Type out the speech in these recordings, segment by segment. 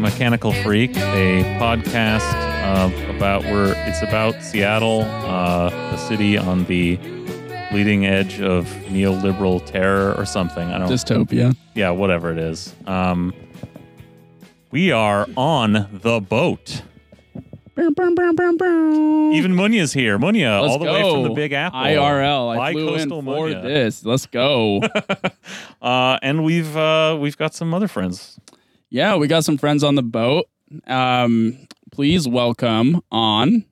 Welcome back to Mechanical Freak, a podcast uh, about where it's about Seattle, uh, the city on the leading edge of neoliberal terror or something. I don't. Know. Dystopia. yeah, whatever it is. Um, we are on the boat. Even Munya's here. Munya, Let's all the go. way from the Big Apple. IRL. I flew in for Munya. this. Let's go. Uh, and we've uh, we've got some other friends. Yeah, we got some friends on the boat. Um, please welcome on,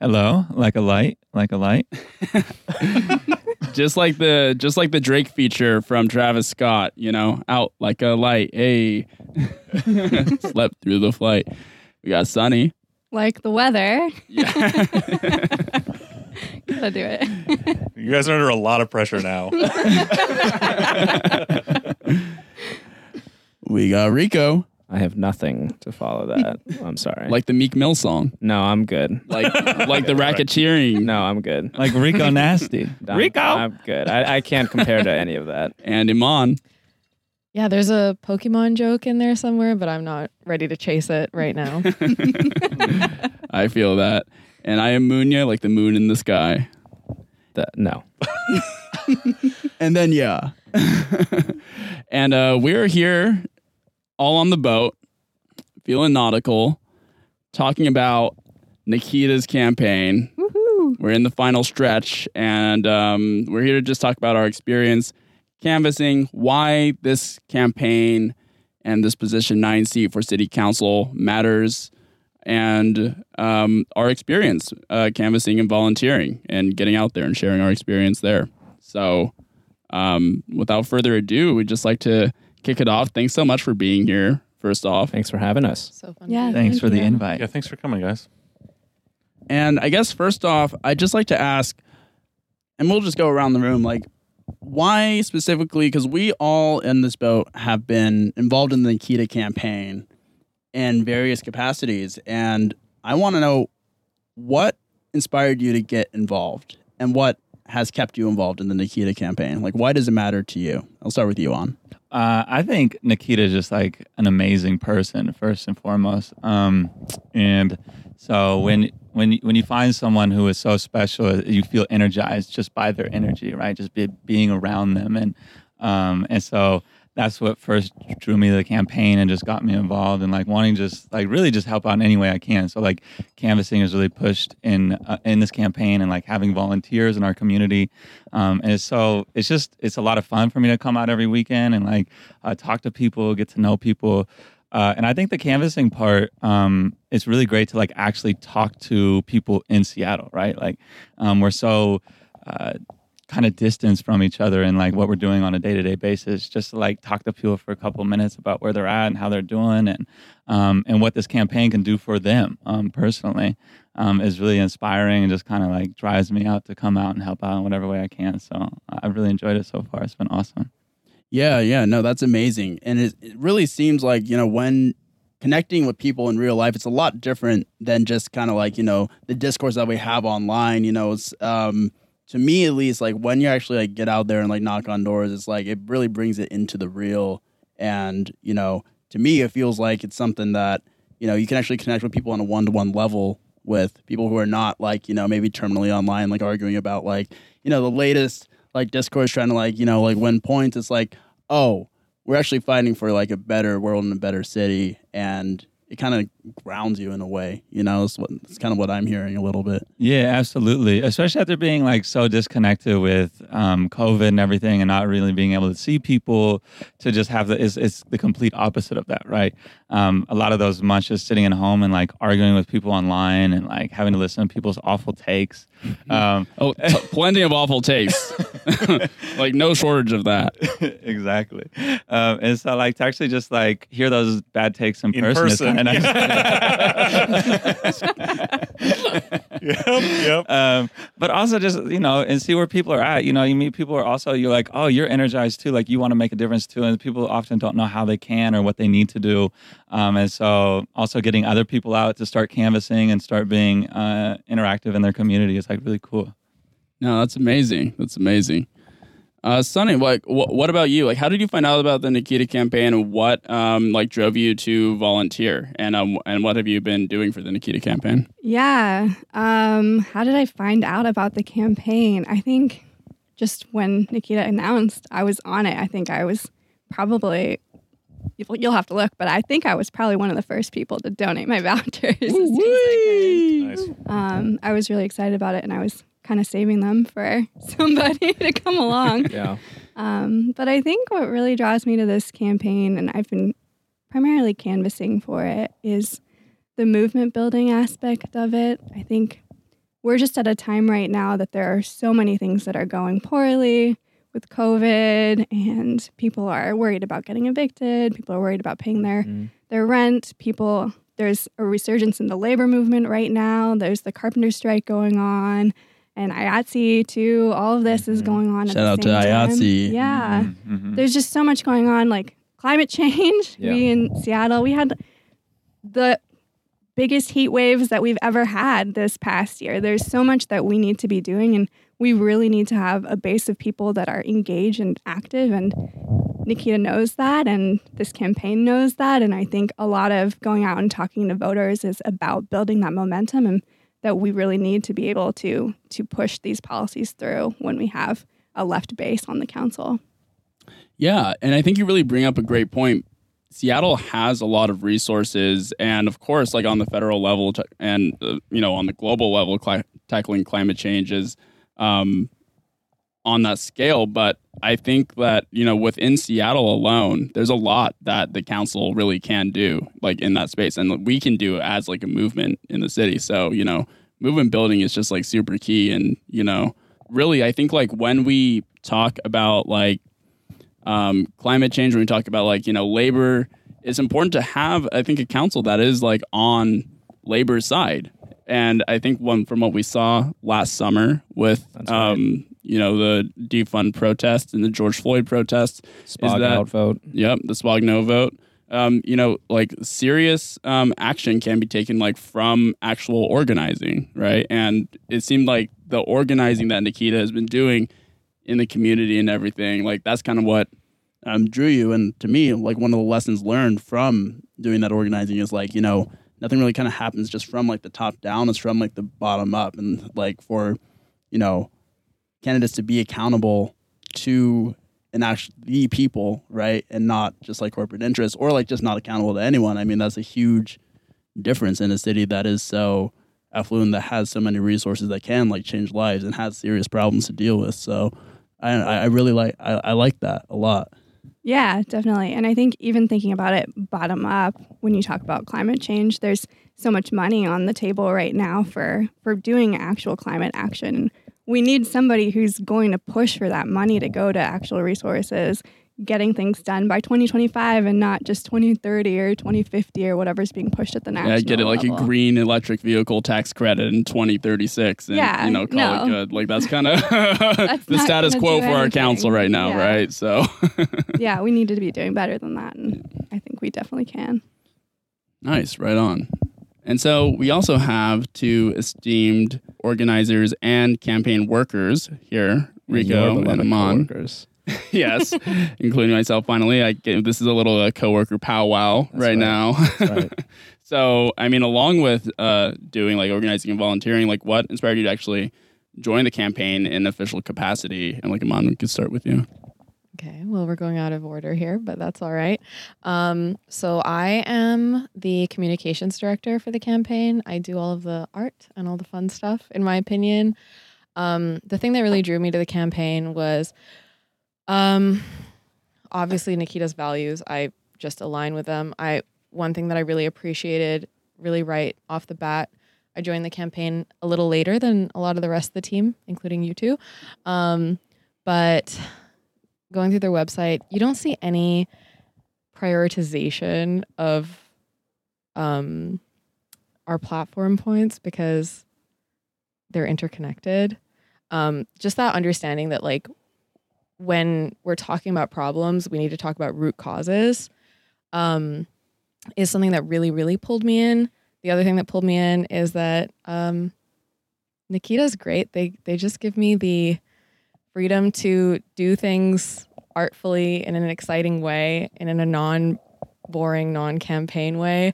Hello, like a light, like a light. just like the just like the Drake feature from Travis Scott. You know, out like a light. Hey, slept through the flight. We got Sunny. like the weather. Yeah. Gotta do it. You guys are under a lot of pressure now. We got Rico, I have nothing to follow that. I'm sorry. like the Meek Mill song, no, I'm good. like like the racketeering. No, I'm good. Like Rico Nasty. I'm, Rico! I'm good. I, I can't compare to any of that. and Iman. Yeah, there's a Pokemon joke in there somewhere, but I'm not ready to chase it right now. I feel that. And I am Munya, like the moon in the sky. The- no. And then yeah. and uh we're here all on the boat, feeling nautical, talking about Nikita's campaign. Woohoo! We're in the final stretch, and um, we're here to just talk about our experience canvassing, why this campaign and this position nine seat for city council matters, and um, our experience uh, canvassing and volunteering and getting out there and sharing our experience there. So, um, without further ado, we'd just like to kick it off. Thanks so much for being here. First off, Thanks for having us. So fun. Yeah, Thanks thank for the you. invite. yeah, thanks for coming, guys. And I guess first off, I'd just like to ask, and we'll just go around the room, like, why specifically? Because we all in this boat have been involved in the Nikita campaign in various capacities. And I want to know what inspired you to get involved and what has kept you involved in the Nikita campaign? Like, why does it matter to you? I'll start with you on. Uh, I think Nikita is just like an amazing person, first and foremost. Um, and so when when when you find someone who is so special, you feel energized just by their energy, right? Just be, being around them, and um, and so that's what first drew me to the campaign and just got me involved and like wanting just like really just help out in any way I can. So like canvassing is really pushed in uh, in this campaign and like having volunteers in our community. Um, and so it's just it's a lot of fun for me to come out every weekend and like uh, talk to people, get to know people. Uh, and I think the canvassing part um, is really great to like actually talk to people in Seattle, right? Like um, we're so uh, kind of distance from each other and like what we're doing on a day-to-day basis just to like talk to people for a couple minutes about where they're at and how they're doing and um, and what this campaign can do for them um, personally um, is really inspiring and just kind of like drives me out to come out and help out in whatever way I can so I've really enjoyed it so far it's been awesome Yeah, yeah, no, that's amazing. And it, it really seems like, you know, when connecting with people in real life, it's a lot different than just kind of like, you know, the discourse that we have online. You know, it's, um, to me at least, like when you actually like get out there and like knock on doors, it's like it really brings it into the real. And, you know, to me, it feels like it's something that, you know, you can actually connect with people on a one to one level with people who are not like, you know, maybe terminally online, like arguing about like, you know, the latest like discourse trying to like, you know, like win points. It's like, oh, we're actually fighting for like a better world and a better city. And it kind of grounds you in a way, you know, it's, what, it's kind of what I'm hearing a little bit. Yeah, absolutely. Especially after being like so disconnected with um, COVID and everything, and not really being able to see people, to just have the it's, it's the complete opposite of that, right? Um, a lot of those months just sitting at home and like arguing with people online and like having to listen to people's awful takes. Um, Oh, t- plenty of awful takes. like no shortage of that. exactly. Um, and so like to actually just like hear those bad takes in, In person, is person. kinda nice. yep, yep. um, but also just you know and see where people are at you know you meet people who are also you're like oh you're energized too like you want to make a difference too and people often don't know how they can or what they need to do um, and so also getting other people out to start canvassing and start being uh, interactive in their community is like really cool No, that's amazing. That's amazing. Uh, Sunny, like, wh- what about you? Like, how did you find out about the Nikita campaign, and what um, like drove you to volunteer, and um, and what have you been doing for the Nikita campaign? Yeah. Um, how did I find out about the campaign? I think just when Nikita announced, I was on it. I think I was probably you'll you'll have to look, but I think I was probably one of the first people to donate my vouchers. as as I Nice. Um, I was really excited about it, and I was kind of saving them for somebody to come along. Yeah. Um, but I think what really draws me to this campaign, and I've been primarily canvassing for it, is the movement building aspect of it. I think we're just at a time right now that there are so many things that are going poorly with COVID, and people are worried about getting evicted. People are worried about paying their Mhm. their rent. People, there's a resurgence in the labor movement right now. There's the carpenter strike going on, and IATSE too. All of this is Mhm. going on. at Shout out to. IATSE. Yeah, Mhm. there's just so much going on, like climate change. Yeah. We in Seattle, we had the biggest heat waves that we've ever had this past year. There's so much that we need to be doing, and we really need to have a base of people that are engaged and active. And Nikita knows that, and this campaign knows that. And I think a lot of going out and talking to voters is about building that momentum, and that we really need to be able to to push these policies through when we have a left base on the council. Yeah, and I think you really bring up a great point. Seattle has a lot of resources, and of course, like on the federal level and uh, you know on the global level, cli- tackling climate change is um, on that scale. But I think that you know within Seattle alone, there's a lot that the council really can do, like in that space, and we can do as like a movement in the city. So you know, movement building is just like super key, and you know, really, I think like when we talk about like um, climate change, when we talk about like you know labor, it's important to have I think a council that is like on labor's side. And I think one from what we saw last summer with right. um, you know the defund protests and the George Floyd protests, Spog that- out vote. Yep, the Swag No vote. Um, you know, like serious um, action can be taken like from actual organizing, right? And it seemed like the organizing that Nikita has been doing in the community and everything, like that's kind of what um, drew you. And to me, like one of the lessons learned from doing that organizing is like, you know, nothing really kind of happens just from like the top down. It's from like the bottom up. And like for, you know, candidates to be accountable to and actually the people, right? And not just like corporate interests or like just not accountable to anyone. I mean, that's a huge difference in a city that is so affluent that has so many resources that can like change lives and has serious problems to deal with. So I I really like I, I like that a lot. Yeah, definitely. And I think even thinking about it bottom up, when you talk about climate change, there's so much money on the table right now for for doing actual climate action. We need somebody who's going to push for that money to go to actual resources, getting things done by 2025 and not just 2030 or 2050 or whatever's being pushed at the national Yeah, get it like level. a green electric vehicle tax credit in 2036 and Yeah, you know call no. it good. Like that's kind of the status quo for our council right now, Yeah. right? So yeah, we need to be doing better than that, and I think we definitely can. Nice, right on. And so we also have two esteemed organizers and campaign workers here, Rico and Amon. yes, including myself. Finally, I this is a little uh, coworker powwow right, right. now. Right. so, I mean, along with uh, doing like organizing and volunteering, like what inspired you to actually join the campaign in official capacity? And like Amon, we could start with you. Okay, well, we're going out of order here, but that's all right. Um, so I am the communications director for the campaign. I do all of the art and all the fun stuff, in my opinion. Um, the thing that really drew me to the campaign was um, obviously Nikita's values. I just align with them. I one thing that I really appreciated, really right off the bat, I joined the campaign a little later than a lot of the rest of the team, including you two. Um, but going through their website, you don't see any prioritization of um, our platform points because they're interconnected. Um, just that understanding that, like, when we're talking about problems, we need to talk about root causes um, is something that really, really pulled me in. The other thing that pulled me in is that um, Nikita's great. They they just give me the freedom to do things artfully in an exciting way and in a non boring, non campaign way,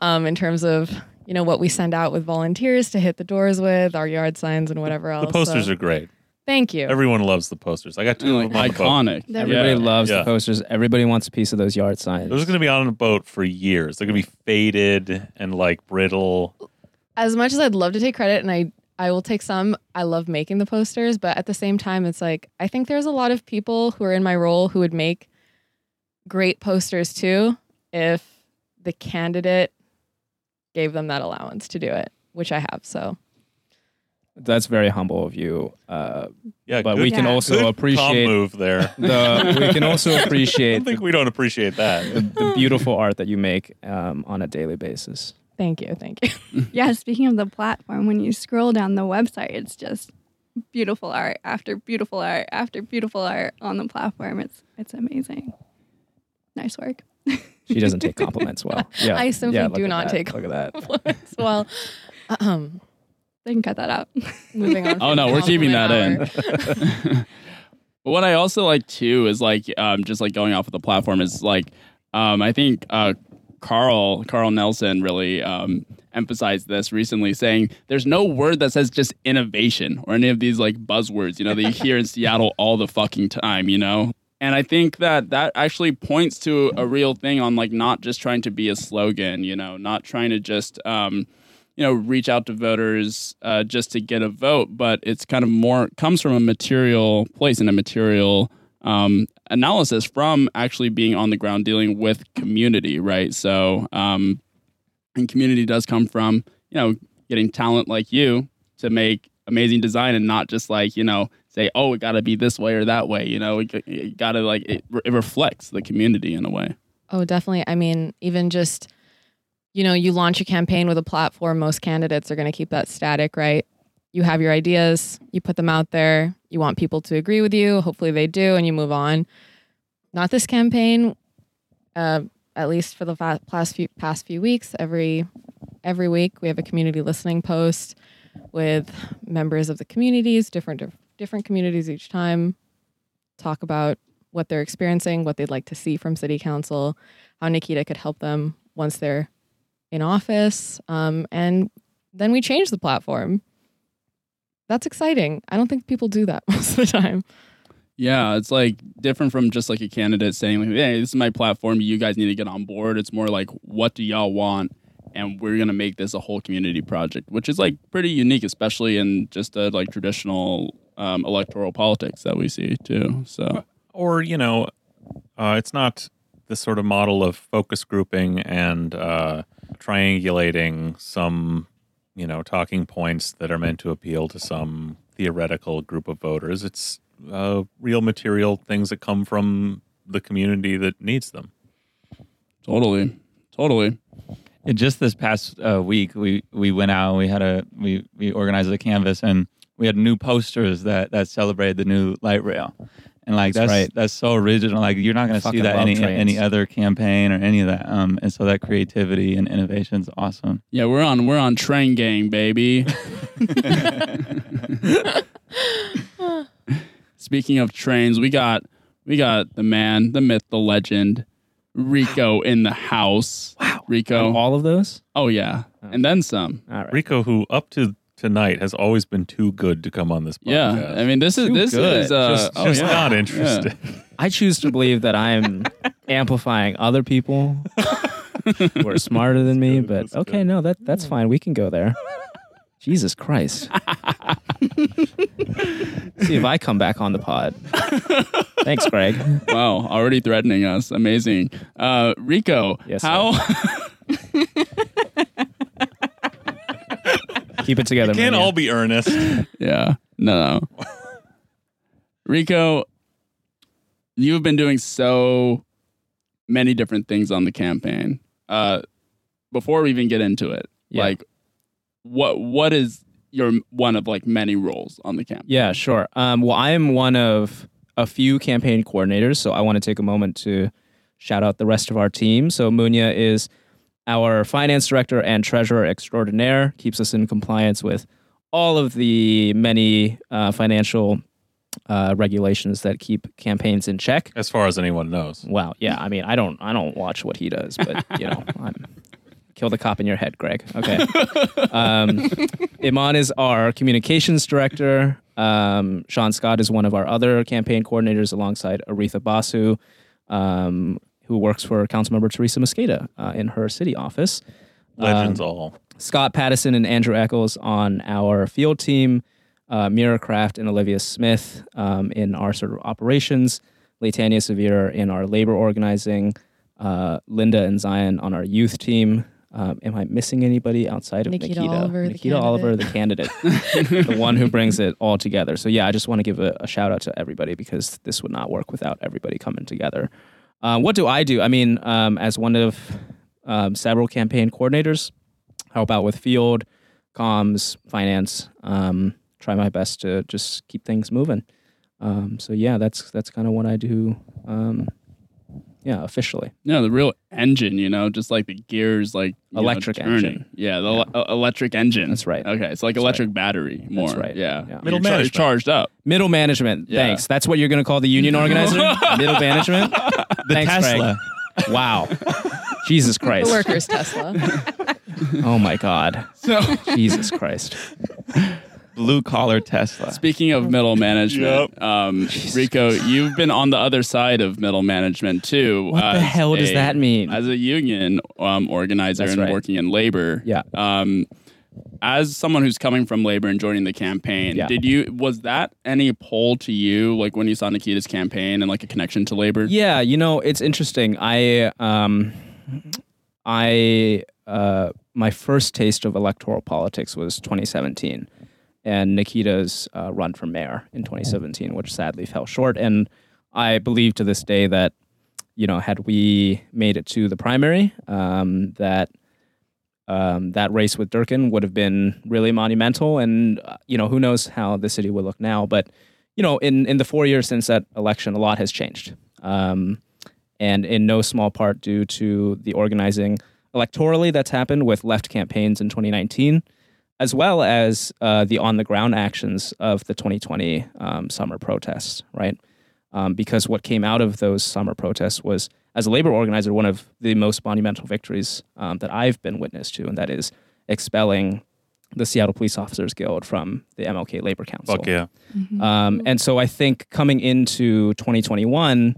um, in terms of you know what we send out with volunteers to hit the doors with, our yard signs and whatever else. The posters So, are great. Thank you. Everyone loves the posters. I got two like of them on the boat. iconic. Everybody Yeah. loves Yeah. the posters. Everybody wants a piece of those yard signs. Those are going to be on a boat for years. They're going to be faded and like brittle. as much as I'd love to take credit and I I will take some, I love making the posters, but at the same time it's like I think there's a lot of people who are in my role who would make great posters too if the candidate gave them that allowance to do it, which I have. So That's very humble of you. Uh, Yeah, but good, we can Yeah. also good appreciate move there. the. We can also I appreciate don't think we don't appreciate the, that. the beautiful art that you make um, on a daily basis. Thank you, thank you. Yeah, speaking of the platform, when you scroll down the website, it's just beautiful art after beautiful art after beautiful art on the platform. It's it's amazing. Nice work. She doesn't take compliments well. Yeah, I simply yeah, do not that. take Look at that. Compliments. well, um, They can cut that out. moving on. Oh no, we're keeping that compliment in. but what I also like too is like um, just like going off of the platform is like um, I think uh, Carl Carl Nelson really um, emphasized this recently, saying there's no word that says just innovation or any of these like buzzwords, you know, that you hear in Seattle all the fucking time, you know. And I think that that actually points to a real thing on like not just trying to be a slogan, you know, not trying to just um, you know reach out to voters uh, just to get a vote, but it's kind of more comes from a material place and a material um, analysis from actually being on the ground dealing with community, right? So, um, and community does come from you know getting talent like you to make amazing design and not just like you know say oh it got to be this way or that way. You know, it, it got to like it, it reflects the community in a way. Oh, definitely. I mean, even just, you know, you launch a campaign with a platform, most candidates are going to keep that static, right? You have your ideas, you put them out there, you want people to agree with you. Hopefully they do, and you move on. Not this campaign. Uh, at least for the past few past few weeks, every every week we have a community listening post with members of the communities, different different communities each time. Talk about what they're experiencing, what they'd like to see from city council, how Nikita could help them once they're in office. Um, and then we change the platform. That's exciting. I don't think people do that most of the time. Yeah, it's like different from just like a candidate saying, like, "Hey, this is my platform. You guys need to get on board." It's more like, "What do y'all want?" And we're gonna make this a whole community project, which is like pretty unique, especially in just a like traditional um, electoral politics that we see too. So or you know, uh, it's not the sort of model of focus grouping and uh, triangulating some, you know, talking points that are meant to appeal to some theoretical group of voters. It's uh, real material things that come from the community that needs them. totally, totally. Yeah, just this past uh, week, we we went out. We had a we we organized a canvas, and we had new posters that that celebrated the new light rail. And like That's that's right. that's so original. Like you're not going to see that any trains. any other campaign or any of that. Um, and so that creativity and innovation is awesome. Yeah, we're on we're on train gang, baby. Speaking of trains, we got we got the man, the myth, the legend, Rico in the house. Wow, Rico. All of those? Oh yeah, and then some. All right. Rico, who up to tonight has always been too good to come on this podcast. Yeah, I mean this is Too this good. is uh, just, oh, just yeah. not Yeah. interested. I choose to believe that I'm amplifying other people who are smarter than me, good, but that's okay, good. no, that that's fine. We can go there. Jesus Christ. See if I come back on the pod. Thanks, Greg. Wow, already threatening us. Amazing. Uh, Rico, Yes, how Keep it together. We can't man. all be earnest. Yeah. No. no. Rico, you've been doing so many different things on the campaign. Uh, before we even get into it, Yeah. like, what what is your one of like many roles on the campaign? Yeah, sure. Um, well, I am one of a few campaign coordinators, so I want to take a moment to shout out the rest of our team. So Munya is our finance director and treasurer extraordinaire, keeps us in compliance with all of the many uh, financial uh, regulations that keep campaigns in check. As far as anyone knows. Wow. Yeah. I mean, I don't. I don't watch what he does, but you know, I'm kill the cop in your head, Greg. Okay. um, Iman is our communications director. Um, Sean Scott is one of our other campaign coordinators, alongside Aretha Basu, um, who works for Councilmember Teresa Mosqueda uh, in her city office. Legends Um, all. Scott Pattison and Andrew Eccles on our field team, uh, Mira Kraft and Olivia Smith um, in our sort of operations, Latanya Severe in our labor organizing, uh, Linda and Zion on our youth team. Um, am I missing anybody outside of Nikita Nikita? Oliver, the Nikita Oliver, the candidate, the one who brings it all together. So yeah, I just want to give a, a shout out to everybody because this would not work without everybody coming together. Uh, what do I do? I mean, um, as one of um, several campaign coordinators, help out with field, comms, finance. Um, try my best to just keep things moving. Um, so yeah, that's that's kind of what I do. Um, yeah, officially. No, the real engine, you know, just like the gears, like you know, Electric engine. Yeah, the ele- uh, electric engine. That's right. Okay, it's like That's electric battery more. That's right. Yeah, Yeah. Middle You're char- management. charged up. Middle management. Yeah. Thanks. That's what you're going to call the union organizer. Middle management. The Thanks, Tesla. Greg. Wow. Jesus The Christ. workers Tesla. Oh my God. So Jesus Christ. Blue collar Tesla. speaking of middle management, um, Rico, you've been on the other side of middle management too. What the hell does a- that mean? As a union um, organizer That's and right. working in labor. Yeah. Um, as someone who's coming from labor and joining the campaign, Yeah. did you was that any pull to you, like when you saw Nikita's campaign and like a connection to labor? Yeah, you know, it's interesting. I um I uh my first taste of electoral politics was 2017 and Nikita's uh, run for mayor in 2017, which sadly fell short and I believe to this day that you know, had we made it to the primary, um, that um, that race with Durkan would have been really monumental, and uh, you know, who knows how the city would look now. But you know, in in the four years since that election, a lot has changed, um, and in no small part due to the organizing electorally that's happened with left campaigns in 2019, as well as uh, the on the ground actions of the 2020 um, summer protests, right? Um, because what came out of those summer protests was, as a labor organizer, one of the most monumental victories um, that I've been witness to, and that is expelling the Seattle Police Officers Guild from the MLK Labor Council. Fuck yeah. Um, and so I think coming into 2021,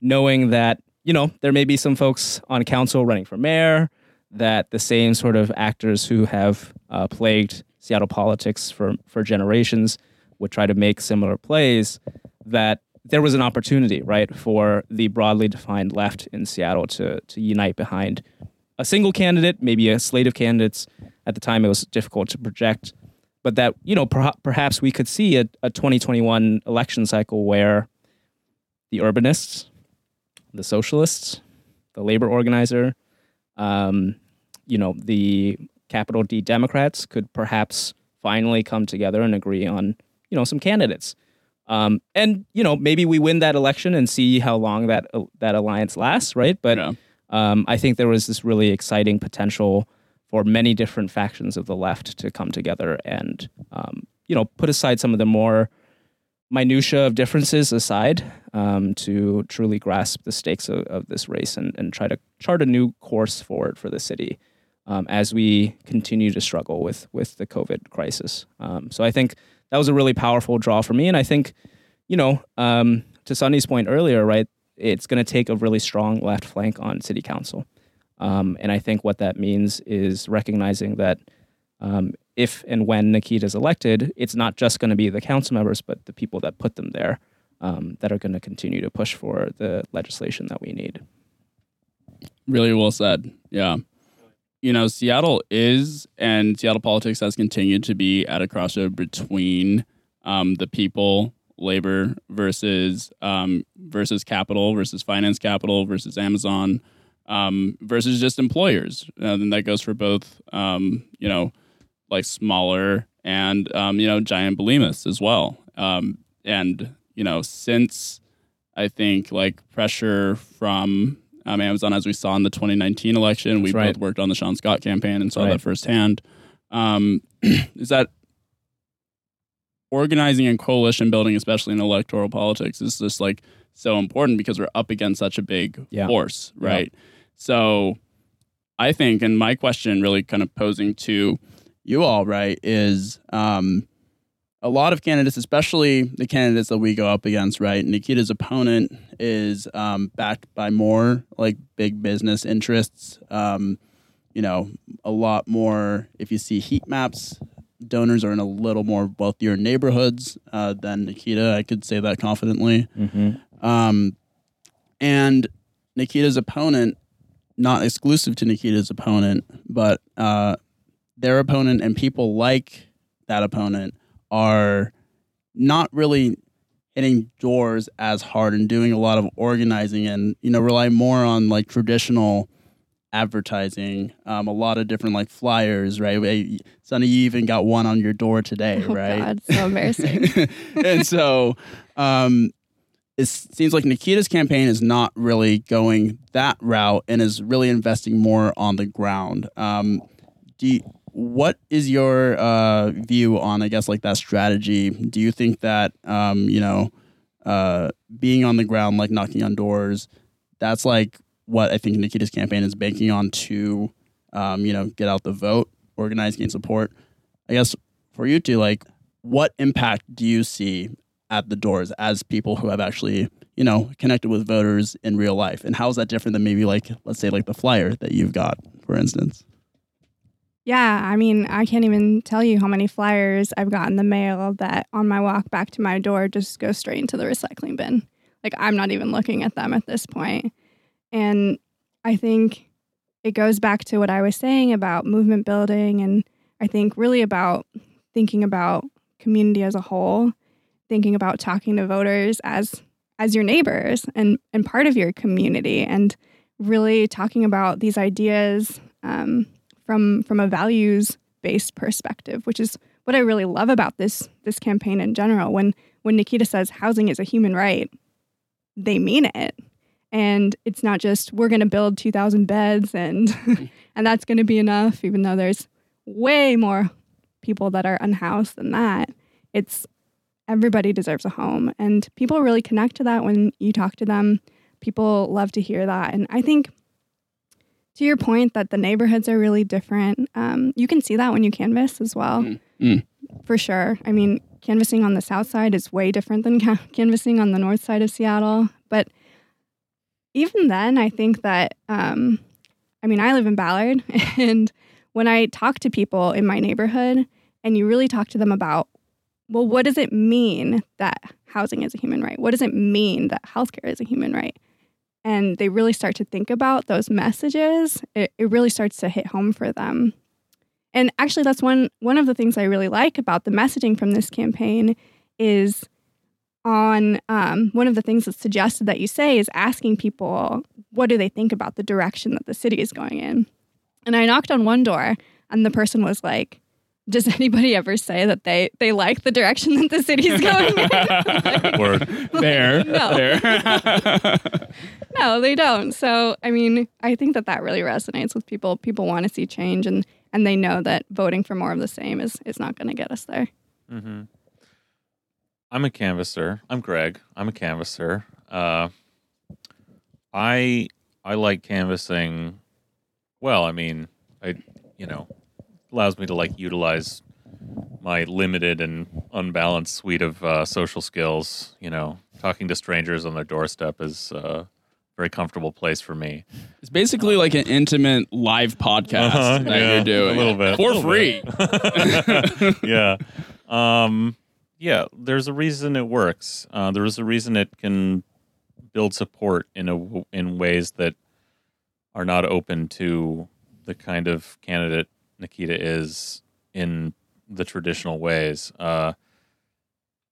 knowing that, you know, there may be some folks on council running for mayor, that the same sort of actors who have uh, plagued Seattle politics for, for generations would try to make similar plays, that there was an opportunity, right, for the broadly defined left in Seattle to, to unite behind a single candidate, maybe a slate of candidates. At the time, it was difficult to project but that you know perha- perhaps we could see a, a 2021 election cycle where the urbanists the socialists the labor organizer um, you know the capital d democrats could perhaps finally come together and agree on you know some candidates um, and you know maybe we win that election and see how long that that alliance lasts right but Yeah. um, I think there was this really exciting potential for many different factions of the left to come together and, um, you know, put aside some of the more minutia of differences aside um, to truly grasp the stakes of, of this race and, and try to chart a new course forward for the city um, as we continue to struggle with with the COVID crisis. Um, so I think that was a really powerful draw for me, and I think, you know, um, to Sunny's point earlier, right? It's going to take a really strong left flank on city council. Um, and I think what that means is recognizing that um, if and when Nikita is elected, it's not just going to be the council members, but the people that put them there um, that are going to continue to push for the legislation that we need. Really well said. Yeah. You know, Seattle is, and Seattle politics has continued to be at a crossroad between um, the people, labor versus um, versus capital versus finance capital versus Amazon um, versus just employers. And that goes for both, um, you know, like smaller and um, you know giant behemoths as well. Um, and you know, since I think like pressure from um, Amazon, as we saw in the 2019 election, we right. both worked on the Sean Scott campaign and saw Right. that firsthand. Um, is that organizing and coalition building, especially in electoral politics, is just like so important because we're up against such a big Yeah. force, right? So I think, and my question really kind of posing to you all, right, is um, a lot of candidates, especially the candidates that we go up against, right? Nikita's opponent is um, backed by more like big business interests. Um, you know, a lot more. If you see heat maps, donors are in a little more wealthier neighborhoods uh, than Nikita. I could say that confidently. Mm-hmm. Um, and Nikita's opponent, not exclusive to Nikita's opponent, but uh, their opponent and people like that opponent are not really hitting doors as hard and doing a lot of organizing and you know rely more on like traditional advertising um, a lot of different like flyers right sonny you even got one on your door today Oh, right God, so embarrassing. and so um, it seems like Nikita's campaign is not really going that route and is really investing more on the ground. Um, do you, what is your uh, view on, I guess, like that strategy? Do you think that um, you know, uh, being on the ground, like knocking on doors, that's like what I think Nikita's campaign is banking on to, um, you know, get out the vote, organize, gain support. I guess for you two, like, what impact do you see at the doors as people who have actually, you know, connected with voters in real life? And how is that different than maybe like, let's say, like the flyer that you've got, for instance? Yeah, I mean, I can't even tell you how many flyers I've got in the mail that on my walk back to my door just go straight into the recycling bin. Like, I'm not even looking at them at this point. And I think it goes back to what I was saying about movement building. And I think really about thinking about community as a whole, thinking about talking to voters as as your neighbors and, and part of your community, and really talking about these ideas. Um, from from a values based perspective, which is what I really love about this this campaign in general. When when Nikita says housing is a human right, they mean it. And it's not just we're going to build 2000 beds and and that's going to be enough even though there's way more people that are unhoused than that. It's everybody deserves a home and people really connect to that when you talk to them. People love to hear that and I think to your point that the neighborhoods are really different, um, you can see that when you canvass as well, Mm, mm. for sure. I mean, canvassing on the south side is way different than ca- canvassing on the north side of Seattle. But even then, I think that, um, I mean, I live in Ballard, and when I talk to people in my neighborhood and you really talk to them about, well, what does it mean that housing is a human right? What does it mean that healthcare is a human right? And they really start to think about those messages, it, it really starts to hit home for them. And actually, that's one one of the things I really like about the messaging from this campaign is on um, one of the things that's suggested that you say is asking people what do they think about the direction that the city is going in. And I knocked on one door, and the person was like, "Does anybody ever say that they they like the direction that the city's going in?" Word. There, No. there. no, they don't. So, I mean, I think that that really resonates with people. People want to see change, and and they know that voting for more of the same is is not going to get us there. Mm-hmm. I'm a canvasser. I'm Greg. I'm a canvasser. Uh, I I like canvassing. Well, I mean, I you know allows me to like utilize my limited and unbalanced suite of uh, social skills. You know, talking to strangers on their doorstep is uh, a very comfortable place for me. It's basically like an intimate live podcast Uh-huh, that yeah, you're doing a little bit for little free. bit. yeah, um, yeah. There's a reason it works. Uh, there is a reason it can build support in a in ways that are not open to the kind of candidate Nikita is in the traditional ways. Uh,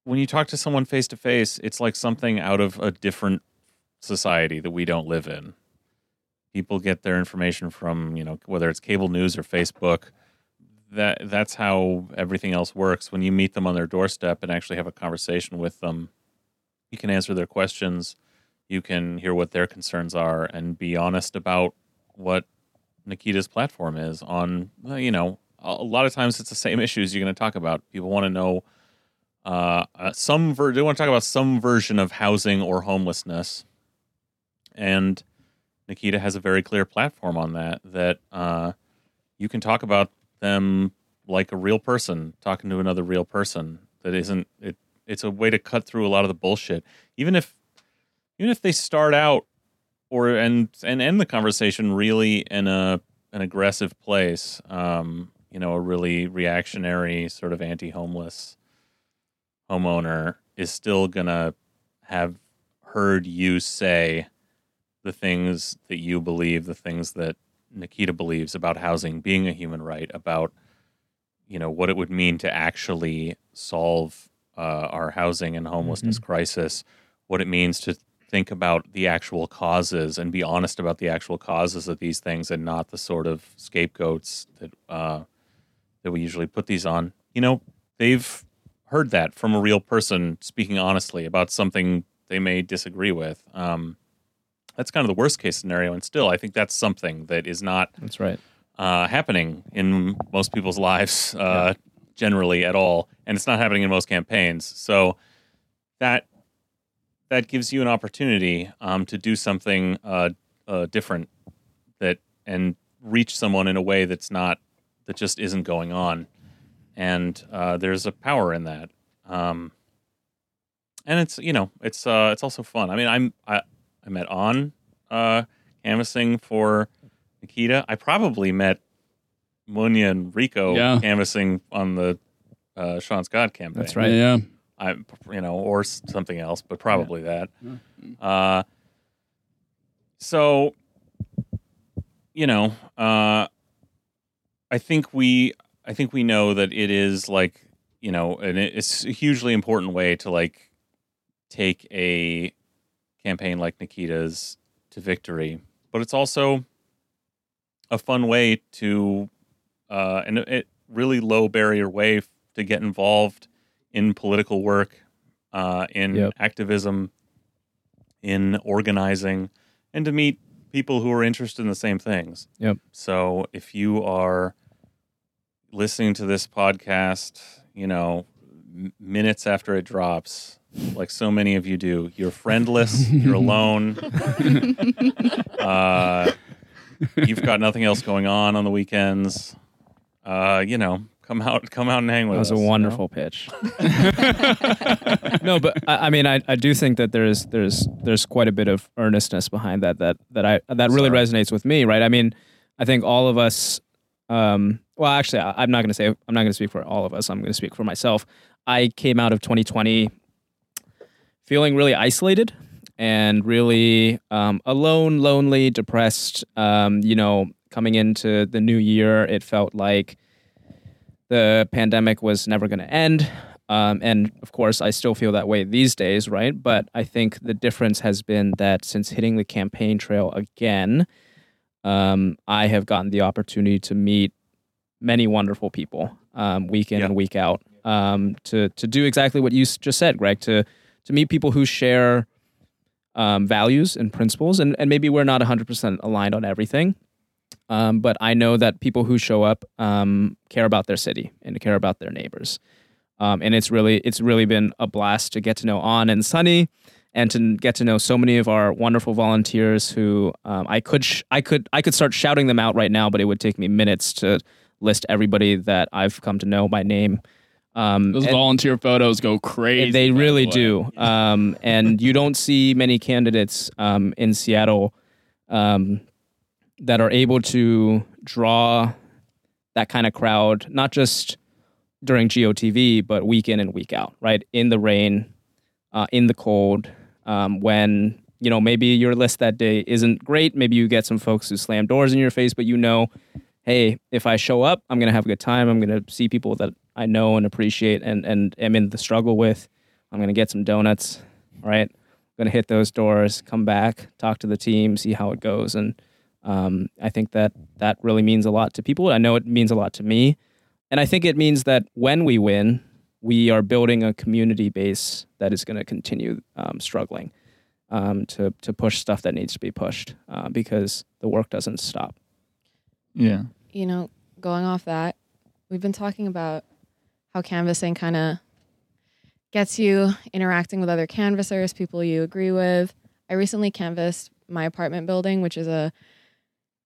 when you talk to someone face to face, it's like something out of a different society that we don't live in. People get their information from, you know, whether it's cable news or Facebook. That that's how everything else works. When you meet them on their doorstep and actually have a conversation with them, you can answer their questions, you can hear what their concerns are, and be honest about what Nikita's platform is on. well, You know, a a lot of times it's the same issues you're going to talk about. People want to know uh, uh, some ver- they want to talk about some version of housing or homelessness, and Nikita has a very clear platform on that. That uh, you can talk about them like a real person talking to another real person. That isn't it. It's a way to cut through a lot of the bullshit, even if even if they start out or and and end the conversation really in a an aggressive place. Um, you know, a really reactionary sort of anti-homeless homeowner is still gonna have heard you say the things that you believe, the things that Nikita believes about housing being a human right, about you know what it would mean to actually solve uh, our housing and homelessness crisis, what it means to think about the actual causes and be honest about the actual causes of these things, and not the sort of scapegoats that uh, that we usually put these on. You know, they've heard that from a real person speaking honestly about something they may disagree with. Um, that's kind of the worst case scenario, and still, I think that's something that is not That's right. uh, happening in most people's lives uh, generally at all, and it's not happening in most campaigns. So that that gives you an opportunity um, to do something uh, uh, different that and reach someone in a way that's not that just isn't going on, and uh, there's a power in that. Um, and it's you know it's uh, it's also fun. I mean, I'm I, I met on uh, canvassing for Nikita. I probably met Munya and Rico Yeah. canvassing on the uh, Sean Scott campaign. That's right. Yeah. I, you know, or something else, but probably that. Uh, so, you know, uh, I think we, I think we know that it is like, you know, and it's a hugely important way to like take a campaign like Nikita's to victory, but it's also a fun way to, uh, and a really low barrier way to get involved in political work, uh, in Yep. activism, in organizing, and to meet people who are interested in the same things. Yep. So if you are listening to this podcast, you know, m- minutes after it drops, like so many of you do, you're friendless, you're alone, uh, you've got nothing else going on on the weekends. Uh, you know, come out, come out and hang with That was us. a you know? wonderful pitch. no, but I, I mean, I, I do think that there's there's there's quite a bit of earnestness behind that that that I that really Sorry. resonates with me, right? I mean, I think all of us. Um, well, actually, I, I'm not going to say I'm not going to speak for all of us. I'm going to speak for myself. I came out of 2020 feeling really isolated and really um, alone, lonely, depressed. Um, you know, coming into the new year, it felt like the pandemic was never going to end. Um, and of course, I still feel that way these days, right? But I think the difference has been that since hitting the campaign trail again, um, I have gotten the opportunity to meet many wonderful people um, week in Yeah. and week out um, to to do exactly what you just said, Greg. To to meet people who share um, values and principles, and, and maybe we're not 100% aligned on everything, um, but I know that people who show up um, care about their city and care about their neighbors. Um, and it's really it's really been a blast to get to know On and Sunny, and to get to know so many of our wonderful volunteers who um, I could sh- I could I could start shouting them out right now, but it would take me minutes to list everybody that I've come to know by name. Um, Those volunteer photos go crazy. they by the really do. Um, and you don't see many candidates um, in Seattle um, that are able to draw that kind of crowd, not just during GOTV, but week in and week out, right? In the rain, uh, in the cold, um, when you know maybe your list that day isn't great. Maybe you get some folks who slam doors in your face, but you know, hey, if I show up, I'm gonna have a good time. I'm gonna see people that I know and appreciate and and am in the struggle with. I'm gonna get some donuts, right? I'm gonna hit those doors, come back, talk to the team, see how it goes, and um, I think that that really means a lot to people. I know it means a lot to me, and I think it means that when we win, we are building a community base that is going to continue um, struggling um, to to push stuff that needs to be pushed uh, because the work doesn't stop. Yeah. you know, going off that, we've been talking about how canvassing kind of gets you interacting with other canvassers, people you agree with. I recently canvassed my apartment building, which is a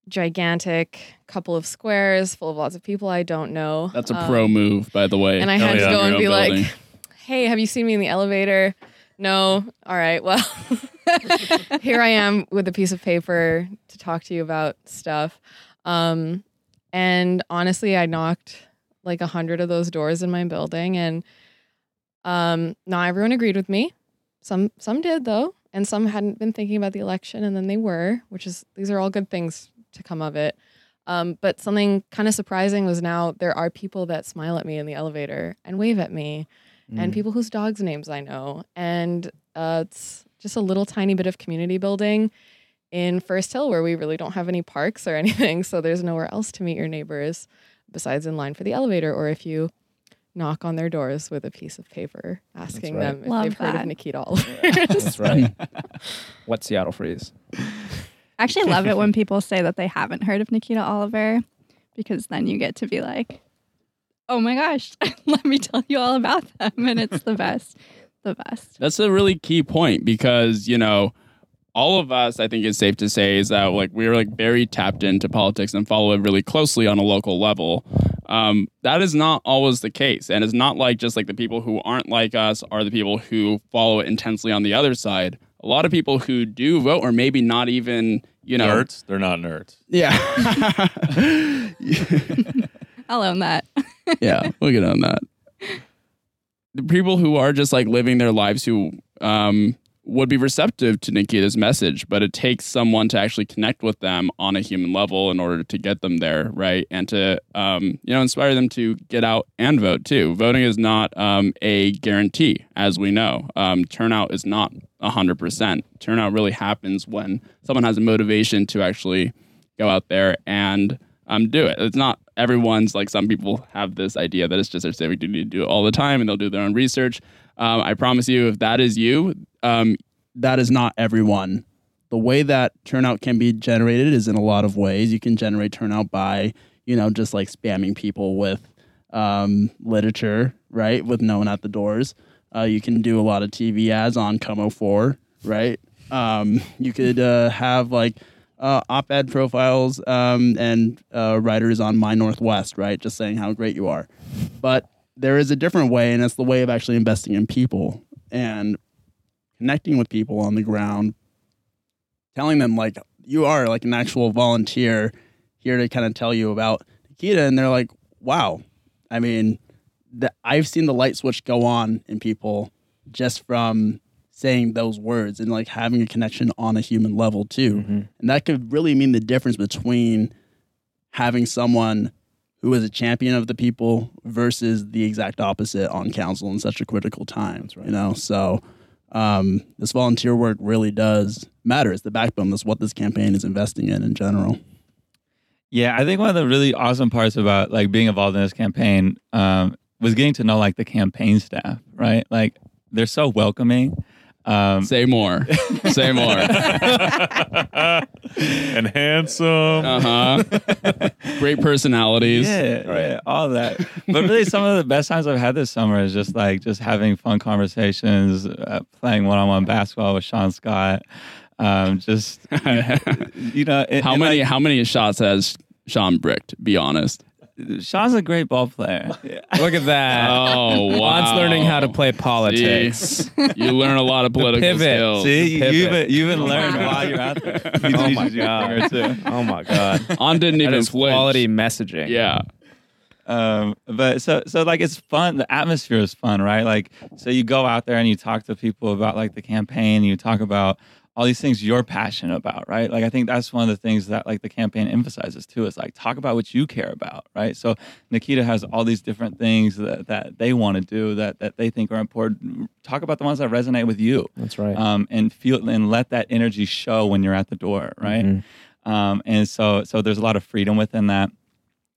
gigantic couple of squares full of lots of people I don't know. That's a Um, pro move, by the way. And I Oh, had yeah. to go and be building. like, "Hey, have you seen me in the elevator?" No. All right. Well, here I am with a piece of paper to talk to you about stuff. Um, and honestly, I knocked like a hundred of those doors in my building, and um, not everyone agreed with me. Some some did though, and some hadn't been thinking about the election, and then they were, which is these are all good things to come of it. Um, but something kind of surprising was now there are people that smile at me in the elevator and wave at me, and Mm. people whose dogs' names I know. And uh, it's just a little tiny bit of community building in First Hill where we really don't have any parks or anything. So there's nowhere else to meet your neighbors besides in line for the elevator or if you knock on their doors with a piece of paper asking right. them if Love they've heard of. Nikita Oliver. That's right. what Seattle freeze? I actually love it when people say that they haven't heard of Nikita Oliver because then you get to be like, oh my gosh, let me tell you all about them. And it's the best. The best. That's a really key point because, you know, all of us, I think it's safe to say, is that like we're like very tapped into politics and follow it really closely on a local level. Um, that is not always the case. And it's not like just like the people who aren't like us are the people who follow it intensely on the other side. A lot of people who do vote, or maybe not even, you know, nerds? They're not nerds. Yeah. I'll own that. yeah, we'll get on that. The people who are just like living their lives who um, would be receptive to Nikita's message, but it takes someone to actually connect with them on a human level in order to get them there, right? And to um, you know inspire them to get out and vote too. Voting is not um, a guarantee, as we know. Um, turnout is not hundred percent. Turnout really happens when someone has a motivation to actually go out there and um, do it. It's not everyone's like some people have this idea that it's just their civic duty to do it all the time and they'll do their own research. Um, I promise you, if that is you, um, that is not everyone. The way that turnout can be generated is in a lot of ways. You can generate turnout by, you know, just like spamming people with um, literature, right? With no one at the doors. Uh, you can do a lot of TV ads on KOMO 4, right? Um, you could uh, have like uh, op-ed profiles um, and uh, writers on My Northwest, right? Just saying how great you are. But there is a different way, and it's the way of actually investing in people and connecting with people on the ground, telling them like you are like an actual volunteer here to kind of tell you about Nikita, and they're like, "Wow, I mean, the, I've seen the light switch go on in people just from." saying those words and like having a connection on a human level too Mm-hmm. and that could really mean the difference between having someone who is a champion of the people versus the exact opposite on council in such a critical time. You know, so um, this volunteer work really does matter. It's the backbone. That's what this campaign is investing in in general. Yeah, I think one of the really awesome parts about like being involved in this campaign um, was getting to know like the campaign staff, right? Like they're so welcoming. Um, Say more. Say more. and handsome. Uh huh. Great personalities. Yeah, yeah, all that. But really, some of the best times I've had this summer is just like just having fun conversations, uh, playing one-on-one basketball with Sean Scott. Um, just you know, and- how many like, how many shots has Sean bricked? Be honest. Sean's a great ball player. Look at that. Oh wow. Juan's learning how to play politics. See, you learn a lot of political pivot. skills. See, you, Pivot. you've even, you even learned while you're out there. He Oh teaches my you a God. thing or. Oh my god. On didn't That even is flinch. quality messaging. Yeah. um but so so like it's fun the atmosphere is fun right like so you go out there and you talk to people about like the campaign you talk about all these things you're passionate about right like i think that's one of the things that like the campaign emphasizes too is like talk about what you care about right so nikita has all these different things that, that they want to do that that they think are important talk about the ones that resonate with you That's right. um, and feel and let that energy show when you're at the door, right? Mhm. Um, and so so there's a lot of freedom within that.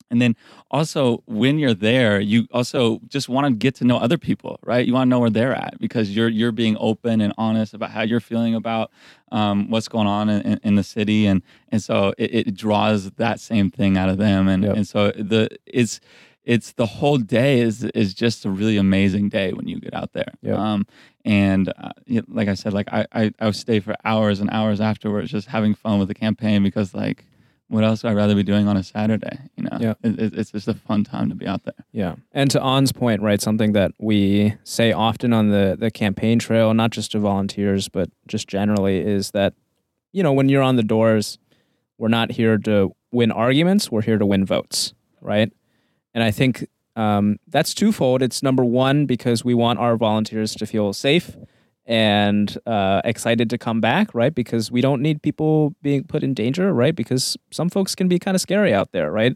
And then also when you're there, you also just want to get to know other people, right? You want to know where they're at because you're you're being open and honest about how you're feeling about um, what's going on in, in, the city, and and so it, it draws that same thing out of them, and Yep. and so the it's it's the whole day is is just a really amazing day when you get out there. Yeah. Um, and uh, like I said, like I, I I would stay for hours and hours afterwards, just having fun with the campaign because like, what else would I rather be doing on a Saturday? You know, Yeah. It, it, it's just a fun time to be out there. Yeah. And to On's point, right, something that we say often on the, the campaign trail, not just to volunteers, but just generally, is that, you know, when you're on the doors, we're not here to win arguments, we're here to win votes, right? And I think um, that's twofold. It's number one, because we want our volunteers to feel safe and uh, excited to come back, right? Because we don't need people being put in danger, right? Because some folks can be kind of scary out there, right?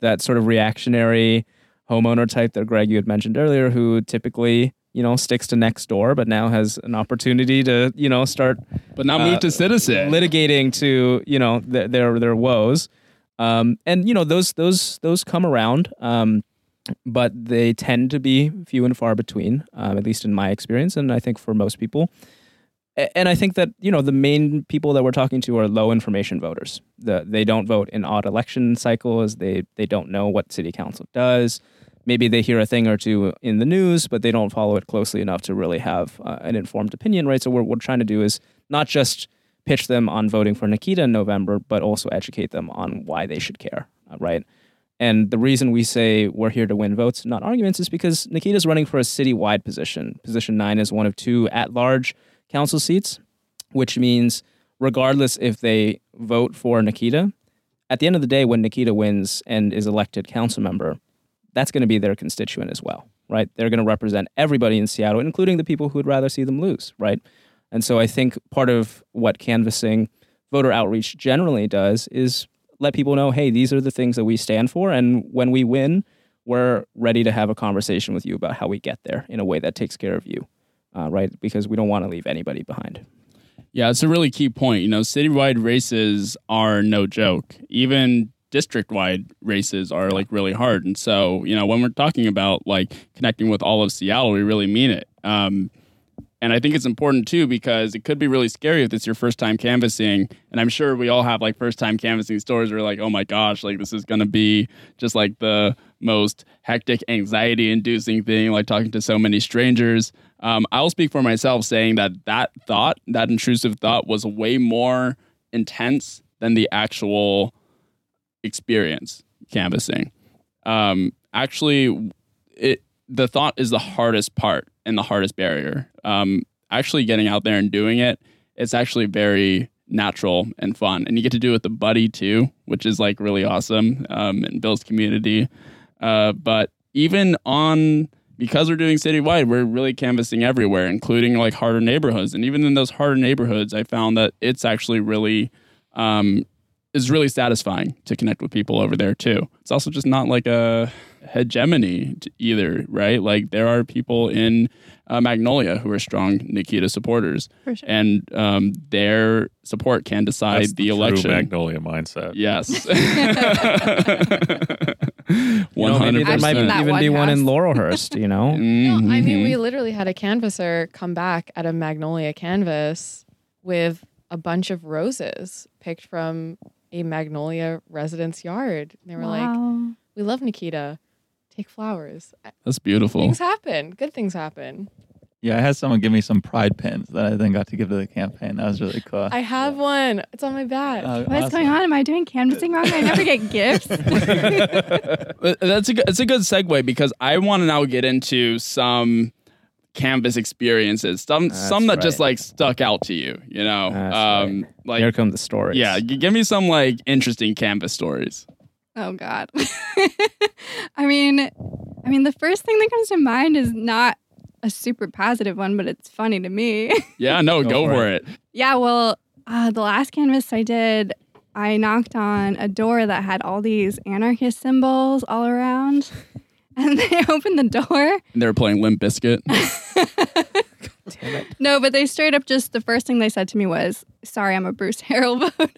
That sort of reactionary homeowner type that Greg you had mentioned earlier, who typically you know sticks to Nextdoor, but now has an opportunity to you know start But not Uh, move to citizen. litigating to you know their their, their woes, um, and you know those those those come around, um, but they tend to be few and far between, um, at least in my experience, and I think for most people. And I think that you know the main people that we're talking to are low information voters. The, they don't vote in odd election cycles. They they don't know what city council does. Maybe they hear a thing or two in the news, but they don't follow it closely enough to really have uh, an informed opinion, right? So what we're trying to do is not just pitch them on voting for Nikita in November, but also educate them on why they should care, uh, right? And the reason we say we're here to win votes, not arguments, is because Nikita's running for a citywide position. Position nine is one of two at large council seats, which means regardless if they vote for Nikita, at the end of the day, when Nikita wins and is elected council member, that's going to be their constituent as well, right? They're going to represent everybody in Seattle, including the people who would rather see them lose, right? And so I think part of what canvassing voter outreach generally does is let people know, hey, these are the things that we stand for. And when we win, we're ready to have a conversation with you about how we get there in a way that takes care of you, uh, right? Because we don't want to leave anybody behind. Yeah, it's a really key point. You know, citywide races are no joke. Even district wide races are like really hard. And so, you know, when we're talking about like connecting with all of Seattle, we really mean it. Um, and I think it's important too because it could be really scary if it's your first time canvassing. And I'm sure we all have like first time canvassing stories where like, oh my gosh, like this is to be just like the most hectic, anxiety inducing thing, like talking to so many strangers. Um, I'll speak for myself saying that that thought, that intrusive thought, was way more intense than the actual experience canvassing. Um, actually, it the thought is the hardest part and the hardest barrier. Um, actually, getting out there and doing it, it's actually very natural and fun, and you get to do it with the buddy too, which is like really awesome um, and builds community. Uh, but even on because we're doing citywide, we're really canvassing everywhere, including like harder neighborhoods. And even in those harder neighborhoods, I found that it's actually really um, is really satisfying to connect with people over there too. It's also just not like a hegemony either, right? Like there are people in uh, Magnolia who are strong Nikita supporters, For sure. and um, their support can decide That's the, the, true election. Magnolia mindset. Yes. You One maybe hundred there might even one be one in. Laurelhurst, you know? No, I mean, we literally had a canvasser come back at a magnolia canvas with a bunch of roses picked from a magnolia residence yard. They were like, "We love Nikita. Take flowers. That's beautiful. Things happen. Good things happen." Yeah, I had someone give me some pride pins that I then got to give to the campaign. That was really cool. I have one. It's on my back. Uh, What's awesome. going on? Am I doing canvassing wrong? I never get gifts. That's a good, it's a good segue because I want to now get into some canvas experiences, some That's some that just like stuck out to you. You know, That's um, like Here come the stories. yeah, g- give me some like interesting canvas stories. Oh God. I mean, I mean, the first thing that comes to mind is not a super positive one, but it's funny to me. Yeah, no, Go go, for for it. yeah. Well, uh, the last canvas I did, I knocked on a door that had all these anarchist symbols all around, and they opened the door. And they were playing Limp Bizkit. No, but they straight up just the first thing they said to me was, "Sorry, I'm a Bruce Harrell voter."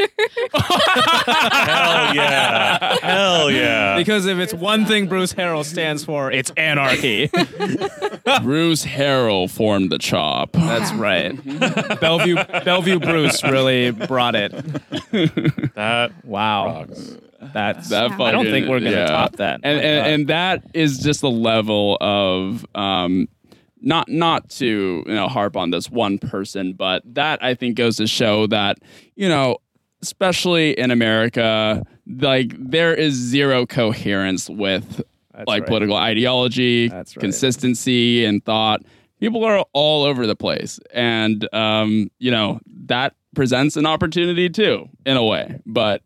Hell yeah. Hell yeah. Because if it's one thing Bruce Harrell stands for, it's anarchy. Bruce Harrell formed the chop. That's right. Bellevue Bellevue Bruce really brought it. that Wow. rocks. That's That I don't fucking- think we're gonna yeah. top that. and and, and that is just the level of um not not to you know harp on this one person but that i think goes to show that you know especially in america like there is zero coherence with That's like right. political ideology right. consistency and thought people are all over the place and um you know that presents an opportunity too in a way but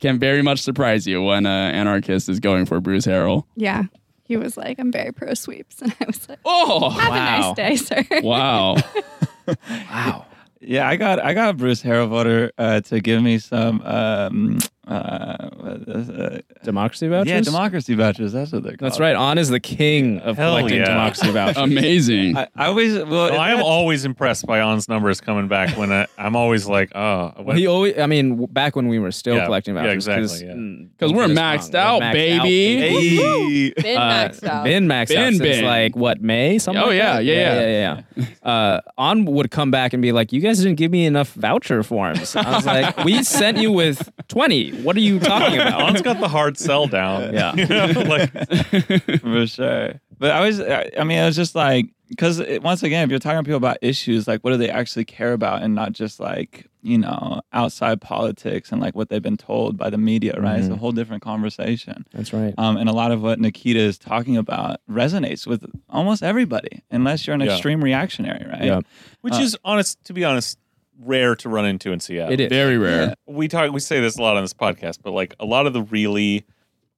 can very much surprise you when an anarchist is going for Bruce Harrell. yeah, he was like, "I'm very pro sweeps," and I was like, Oh, "Have Wow. a nice day, sir." wow. wow. Yeah, I got I got Bruce Harrell uh, to give me some um, uh, what is? Democracy vouchers? yeah democracy vouchers. That's what they're called. That's right. On is the king of Hell collecting yeah. democracy vouchers. Amazing. I, I always well, Well, I am that- always impressed by On's numbers coming back when I, I'm always like, oh, Well, he always, I mean, back when we were still Yeah, collecting yeah, vouchers. exactly, yeah. mm, Because don't we're get us maxed wrong, out, we're baby. Hey. Been Uh, maxed out. Been maxed Been, out since been. like what May? Something. Oh, like yeah, that? yeah, yeah, yeah, yeah. yeah. Uh, On would come back and be like, "You guys didn't give me enough voucher forms." I was like, "We sent you with twenty. What are you talking about?" On's got the hard sell down. Yeah. You know, like, for sure. But I was, I I mean, I was just like, because once again, if you're talking to people about issues, like what do they actually care about, and not just like you know outside politics and like what they've been told by the media, right? It's a Mhm. whole different conversation. That's right. Um, and a lot of what Nikita is talking about resonates with almost everybody, unless you're an Yeah. extreme reactionary, right? Yeah. which Uh, is honest, to be honest, rare to run into in Seattle. It is Very rare. we talk we say this a lot on this podcast but like a lot of the really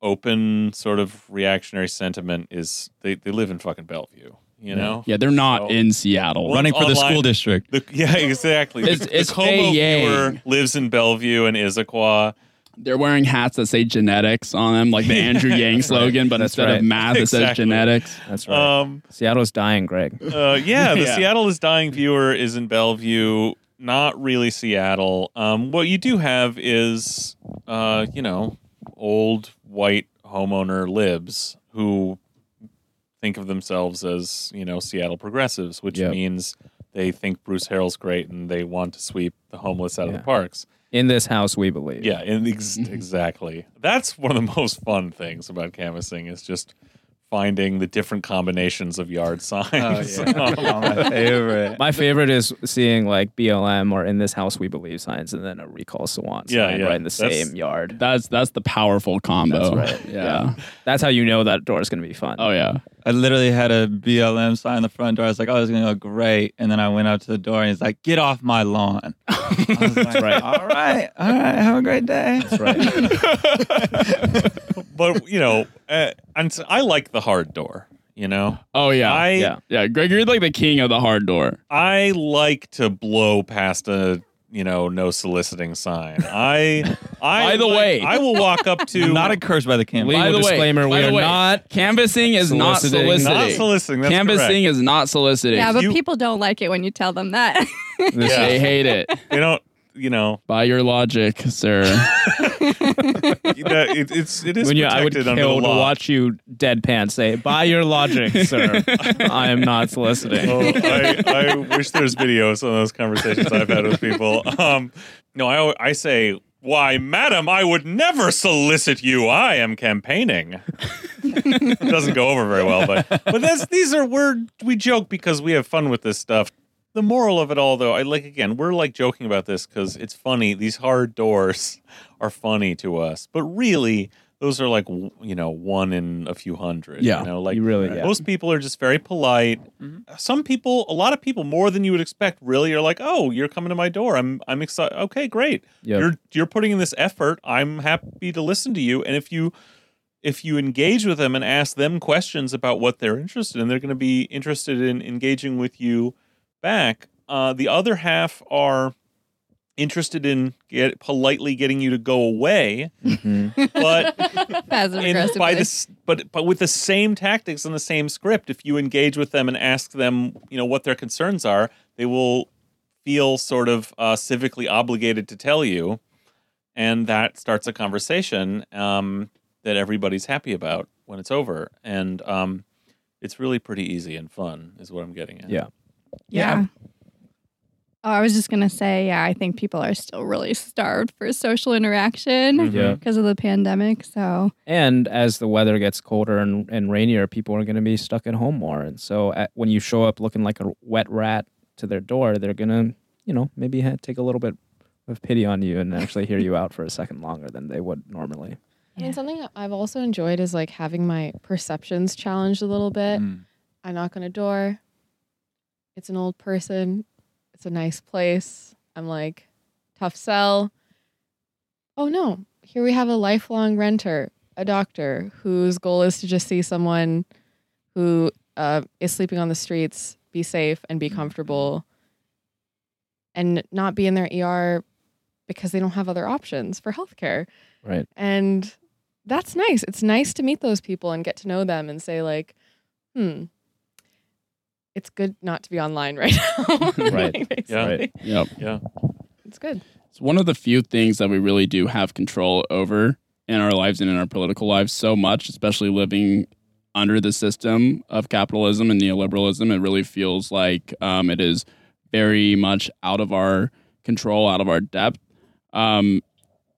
open sort of reactionary sentiment is they, they live in fucking bellevue you know Yeah, they're not So- in Seattle. Well, Running for the school district. the, yeah exactly It's- the, it's the KOMO viewer lives in bellevue and issaquah They're wearing hats that say genetics on them, like the Andrew Yang slogan, but That's instead right. of math, it says genetics. That's right. um Seattle's dying, Greg. uh, yeah the Yeah. seattle is dying viewer is in bellevue not really seattle um what you do have is uh you know old white homeowner libs who think of themselves as you know Seattle progressives, which Yep. means they think Bruce Harrell's great and they want to sweep the homeless out of the parks. In this house, we believe. Yeah, ex- exactly. That's one of the most fun things about canvassing is just finding the different combinations of yard oh, signs. Oh, my favorite. My favorite is seeing like BLM or in this house we believe signs and then a recall Sawant Yeah, sign yeah. right in the That's- same yard. That's that's the powerful combo. That's right. Yeah. That's how you know that door is going to be fun. Oh yeah. I literally had a BLM sign on the front door. I was like, oh, it's going to go great. And then I went up to the door and he's like, get off my lawn. I was like, right. All right. All right. Have a great day. That's right. but you know, uh, and so I like the hard door. You know, Oh yeah. I yeah. yeah, Greg, you're like the king of the hard door. I like to blow past a you know no soliciting sign. I I By the like- way- I will walk up to Not encouraged by the campaign. By the way- disclaimer: by We are way, not. Canvassing is not Soliciting. soliciting. not soliciting. That's Canvassing correct. is not soliciting. Yeah, but You- people don't like it when you tell them that. Yeah. They hate it. They don't. You know, By your logic, sir. that- it, it's it is When you, I would kill to watch you deadpan say, "By your logic, sir, I am not soliciting." Oh, I, I wish there's video of of those conversations I've had with people. Um, no, I I say, why, madam, I would never solicit you. I am campaigning. it doesn't go over very well, but but that's these are we're we joke because we have fun with this stuff. The moral of it all, though, I like again, we're like joking about this because it's funny. These hard doors are funny to us, but really, those are like you know one in a few hundred. Yeah. you know, like You really- yeah. most people are just very polite. Mm-hmm. Uh, some people, a lot of people, more than you would expect, really are like, "Oh, you're coming to my door. I'm, I'm excited. Okay, great. Yep. You're, you're putting in this effort. I'm happy to listen to you. And if you, if you engage with them and ask them questions about what they're interested in, they're going to be interested in engaging with you back. Uh, the other half are interested in get, politely getting you to go away, but in, by this, but but with the same tactics and the same script, if you engage with them and ask them, you know, what their concerns are, they will feel sort of uh, civically obligated to tell you, and that starts a conversation um, that everybody's happy about when it's over, and um, it's really pretty easy and fun, is what I'm getting at. Yeah. Yeah. Oh, I was just gonna say, yeah, I think people are still really starved for social interaction. Yeah. because of the pandemic. So And as the weather gets colder and, and rainier, people are going to be stuck at home more. And so at, when you show up looking like a wet rat to their door, they're going to, you know, maybe ha- take a little bit of pity on you and actually hear you out for a second longer than they would normally. I mean, something I've also enjoyed is like having my perceptions challenged a little bit. Mm. I knock on a door. It's an old person. It's a nice place. I'm like, tough sell. Oh no, here we have a lifelong renter, a doctor whose goal is to just see someone who uh, is sleeping on the streets, be safe and be comfortable, and not be in their ER because they don't have other options for healthcare. Right. And that's nice. It's nice to meet those people and get to know them and say, like, hmm, it's good not to be online right now. Right. Like. Yeah. Right. Yep. Yeah. It's good. It's one of the few things that we really do have control over in our lives and in our political lives so much, especially living under the system of capitalism and neoliberalism. It really feels like um, it is very much out of our control, out of our depth. Um,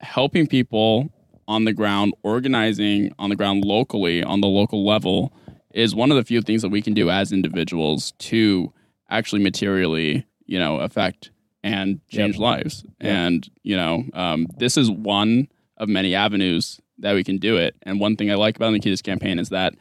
helping people on the ground, organizing on the ground locally, on the local level, is one of the few things that we can do as individuals to actually materially, you know, affect and change lives. Yep. And you know, um, this is one of many avenues that we can do it. And one thing I like about Nikita's campaign is that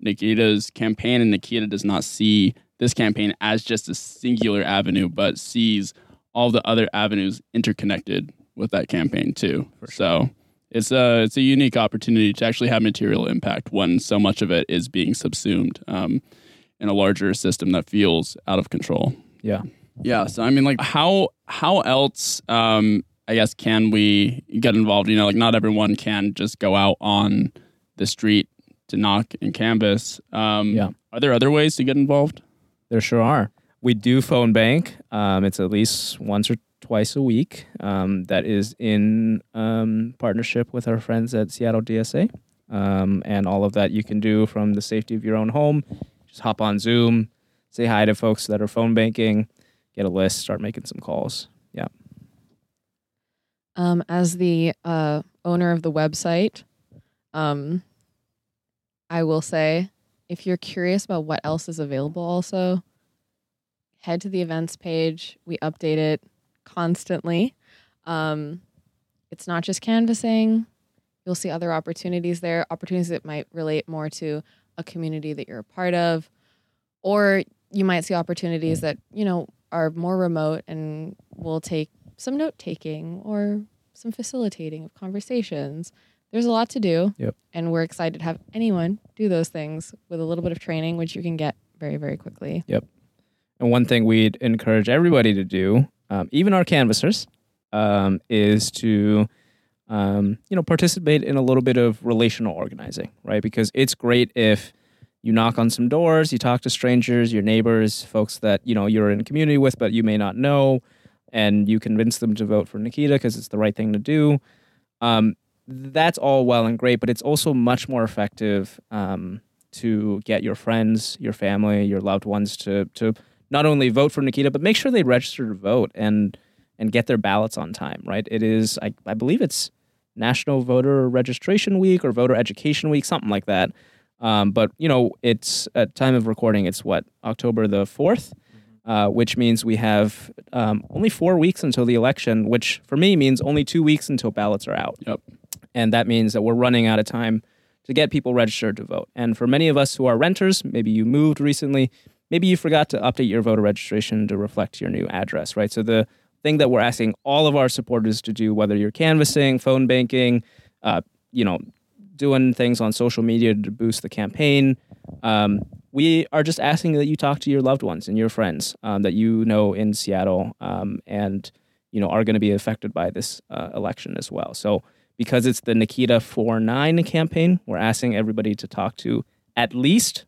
Nikita's campaign and Nikita does not see this campaign as just a singular avenue, but sees all the other avenues interconnected with that campaign too. So it's a it's a unique opportunity to actually have material impact when so much of it is being subsumed um, in a larger system that feels out of control. Yeah. Yeah. So I mean, like, how how else? Um, I guess can we get involved? You know, like not everyone can just go out on the street to knock and canvas. Um, Yeah. Are there other ways to get involved? There sure are. We do phone bank. Um, it's at least once or twice a week. Um, that is in um, partnership with our friends at Seattle DSA. Um, and all of that you can do from the safety of your own home. Just hop on Zoom, say hi to folks that are phone banking, get a list, start making some calls. Yeah. Um, as the uh, owner of the website, um, I will say if you're curious about what else is available, also head to the events page. We update it constantly. Um, it's not just canvassing. You'll see other opportunities there, opportunities that might relate more to a community that you're a part of, or you might see opportunities that you know are more remote and will take some note taking or some facilitating of conversations. There's a lot to do. Yep. And we're excited to have anyone do those things with a little bit of training, which you can get very, very quickly. Yep. And one thing we'd encourage everybody to do, um, even our canvassers, um, is to um, you know participate in a little bit of relational organizing, right? Because it's great if you knock on some doors, you talk to strangers, your neighbors, folks that you know you're in community with, but you may not know, and you convince them to vote for Nikita because it's the right thing to do. Um, that's all well and great, but it's also much more effective um, to get your friends, your family, your loved ones to to not only vote for Nikita, but make sure they register to vote and and get their ballots on time. Right? It is, I, I believe it's National Voter Registration Week or Voter Education Week, something like that. Um, but you know, it's at time of recording. It's what October the 4th uh, which means we have um, only four weeks until the election. Which for me means only two weeks until ballots are out. Yep. And that means that we're running out of time to get people registered to vote. And for many of us who are renters, maybe you moved recently, maybe you forgot to update your voter registration to reflect your new address, right? So the thing that we're asking all of our supporters to do, whether you're canvassing, phone banking, uh, you know, doing things on social media to boost the campaign, um, we are just asking that you talk to your loved ones and your friends um, that you know in Seattle, um, and you know, are going to be affected by this uh, election as well. So because it's the Nikita 4 9 campaign, we're asking everybody to talk to at least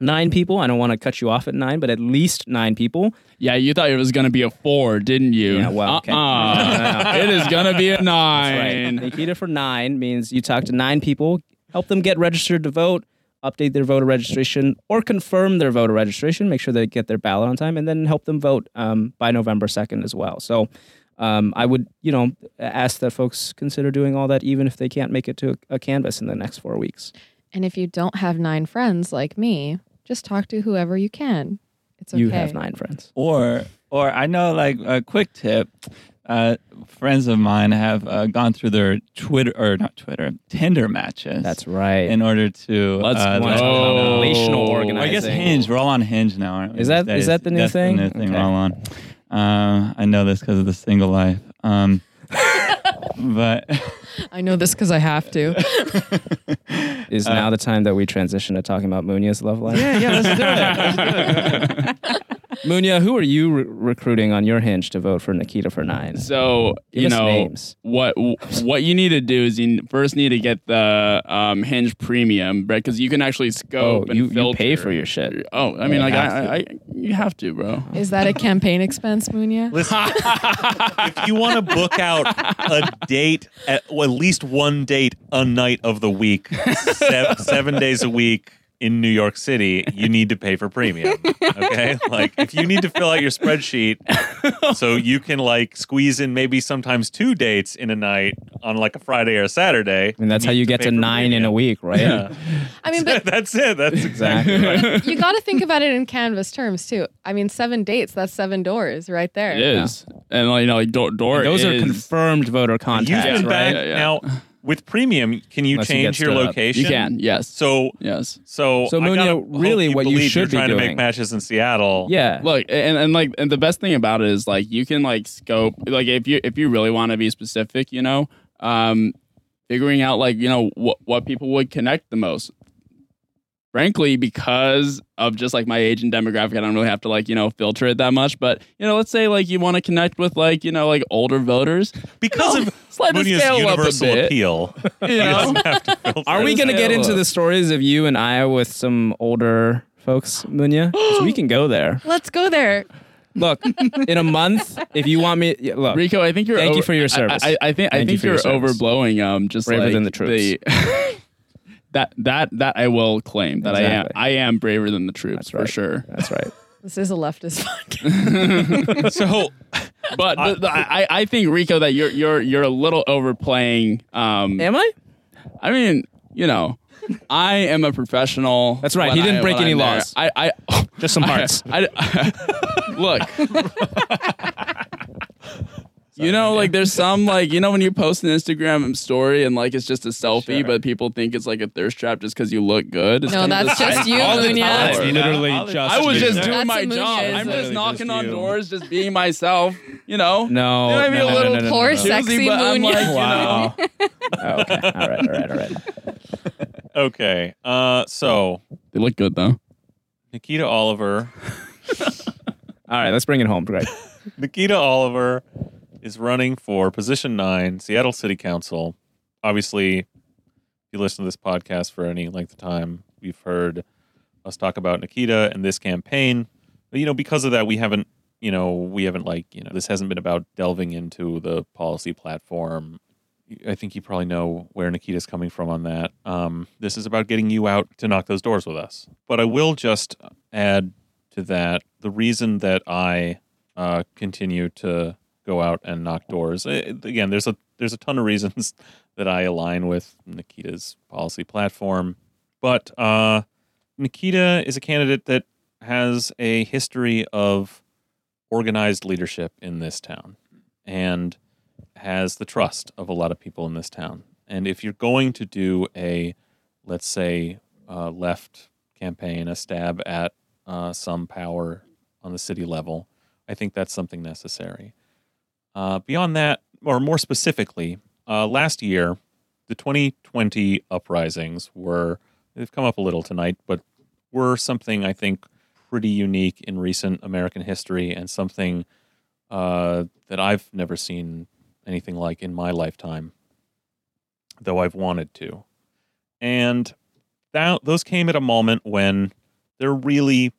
nine people. I don't want to cut you off at nine, but at least nine people. Yeah, you thought it was gonna be a four, didn't you? Yeah, well, okay. Uh-uh. it is gonna be a That's right. nine. Nikita for nine means you talk to nine people, help them get registered to vote, update their voter registration, or confirm their voter registration, make sure they get their ballot on time, and then help them vote um, by November 2nd as well. So um, I would, you know, ask that folks consider doing all that, even if they can't make it to a canvas in the next four weeks. And if you don't have nine friends like me, just talk to whoever you can. It's okay. You have nine friends. Or, or I know, like a quick tip. Uh, friends of mine have uh, gone through their Twitter or not Twitter, Tinder matches. That's right. in order to. Let's uh, wanna about Oh. relational Or organizing. I guess Hinge. We're all on Hinge now, aren't we? Is that is that the new That's thing? The new thing Okay. we're all on. Uh, I know this because of the single life. Um, but I know this because I have to. Is Uh, now the time that we transition to talking about Munia's love life? yeah, yeah, let's do it. Let's do it. Munia, who are you re- recruiting on your hinge to vote for Nikita for nine? So Give you know names. what what you need to do is you first need to get the um, Hinge Premium, right? Because you can actually Oh, scope and you, you pay for your shit. Oh, I mean, You like have I, I, I, you have to, bro. Is that a campaign expense, Munya? Listen, if you want to book out a date, at, well, at least one date a night of the week, se- seven days a week in New York City, you need to pay for premium. Okay, like if you need to fill out your spreadsheet so you can like squeeze in maybe sometimes two dates in a night on like a Friday or a Saturday. And mean, that's how need you get to for nine in a week, right? Yeah, I mean, but that's it. That's exactly. Exactly. right. you got to think about it in canvas terms too. I mean, seven dates, that's seven doors right there. It is, and like, you know, like door, door And those are confirmed voter You've contacts, been right? back Yeah, yeah. now with premium. Can you Unless you change get your location? You can, yes, So yes. So, So, I Munya, gotta really what you should you're be trying to make matches in Seattle. Yeah. Look, and, and like, and the best thing about it is like you can like scope, like if you if you really want to be specific, you know, um, figuring out like you know what what people would connect the most. Frankly, because of just like my age and demographic, I don't really have to like you know filter it that much. But you know, let's say like you want to connect with like you know like older voters, because of slide the Munya's scale up a universal bit. appeal. You know? doesn't have to filter Are we going to get scale into up. the stories of you and I with some older folks, Munya? 'Cause we can go there. Let's go there. Look, in a month, if you want me, yeah, look, Rico, I think you're. Thank you for your service. I, I think I Thank you think for you're service. overblowing. Um, just Braver like than the troops. That that that I will claim that Exactly. I am. I am braver than the troops That's for sure. that's right. This is a leftist podcast. So, But the, the, I I think Rico that you're you're you're a little overplaying. Um, Am I? I mean, you know. I am a professional. That's right. He didn't I- break any I'm there. laws. I, I Just some hearts. I, look. You know, like there's some like you know when you post an Instagram story and like it's just a selfie, Sure. but people think it's like a thirst trap just because you look good. It's No, kind of that's the just same- you, all the Munya. time. That's literally All the just I was me. just That's doing my Munya, job. isn't I'm just Literally knocking just on you. doors, just being myself. You know. No, It might be no, a no, little no, no, no, poor no. sex- Sexy but I'm Munya. like, you Wow. Oh, okay. All right. All right. All right. okay. Uh, so they look good though. Nikita Oliver. All right. Let's bring it home, Greg. Nikita Oliver is running for position nine, Seattle City Council. Obviously, if you listen to this podcast for any length of time, we've heard us talk about Nikita and this campaign. But, you know, because of that, we haven't, you know, we haven't like, you know, this hasn't been about delving into the policy platform. I think you probably know where Nikita's coming from on that. Um, this is about getting you out to knock those doors with us. But I will just add to that the reason that I uh, continue to go out and knock doors. Eh, Again, there's a there's a ton of reasons that I align with Nikita's policy platform, but uh, Nikita is a candidate that has a history of organized leadership in this town, and has the trust of a lot of people in this town. And if you're going to do a, let's say, uh, left campaign, a stab at uh, some power on the city level, I think that's something necessary. Uh, beyond that, or more specifically, uh, last year, the 2020 uprisings were, they've come up a little tonight, but were something I think pretty unique in recent American history and something uh, that I've never seen anything like in my lifetime, though I've wanted to. And that, those came at a moment when there really,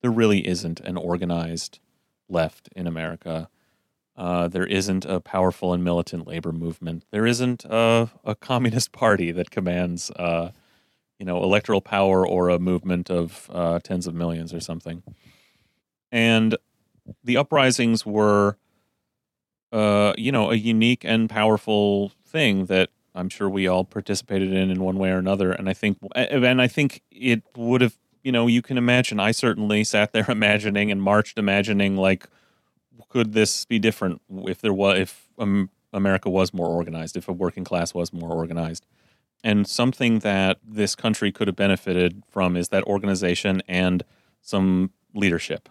there really isn't an organized left in America. Uh, there isn't a powerful and militant labor movement. There isn't a, a communist party that commands, uh, you know, electoral power or a movement of uh, tens of millions or something. And the uprisings were, uh, you know, a unique and powerful thing that I'm sure we all participated in in one way or another. And I think, and I think it would have, you know, you can imagine. I certainly sat there imagining and marched imagining like, could this be different if there was if um, America was more organized, if a working class was more organized? And something that this country could have benefited from is that organization and some leadership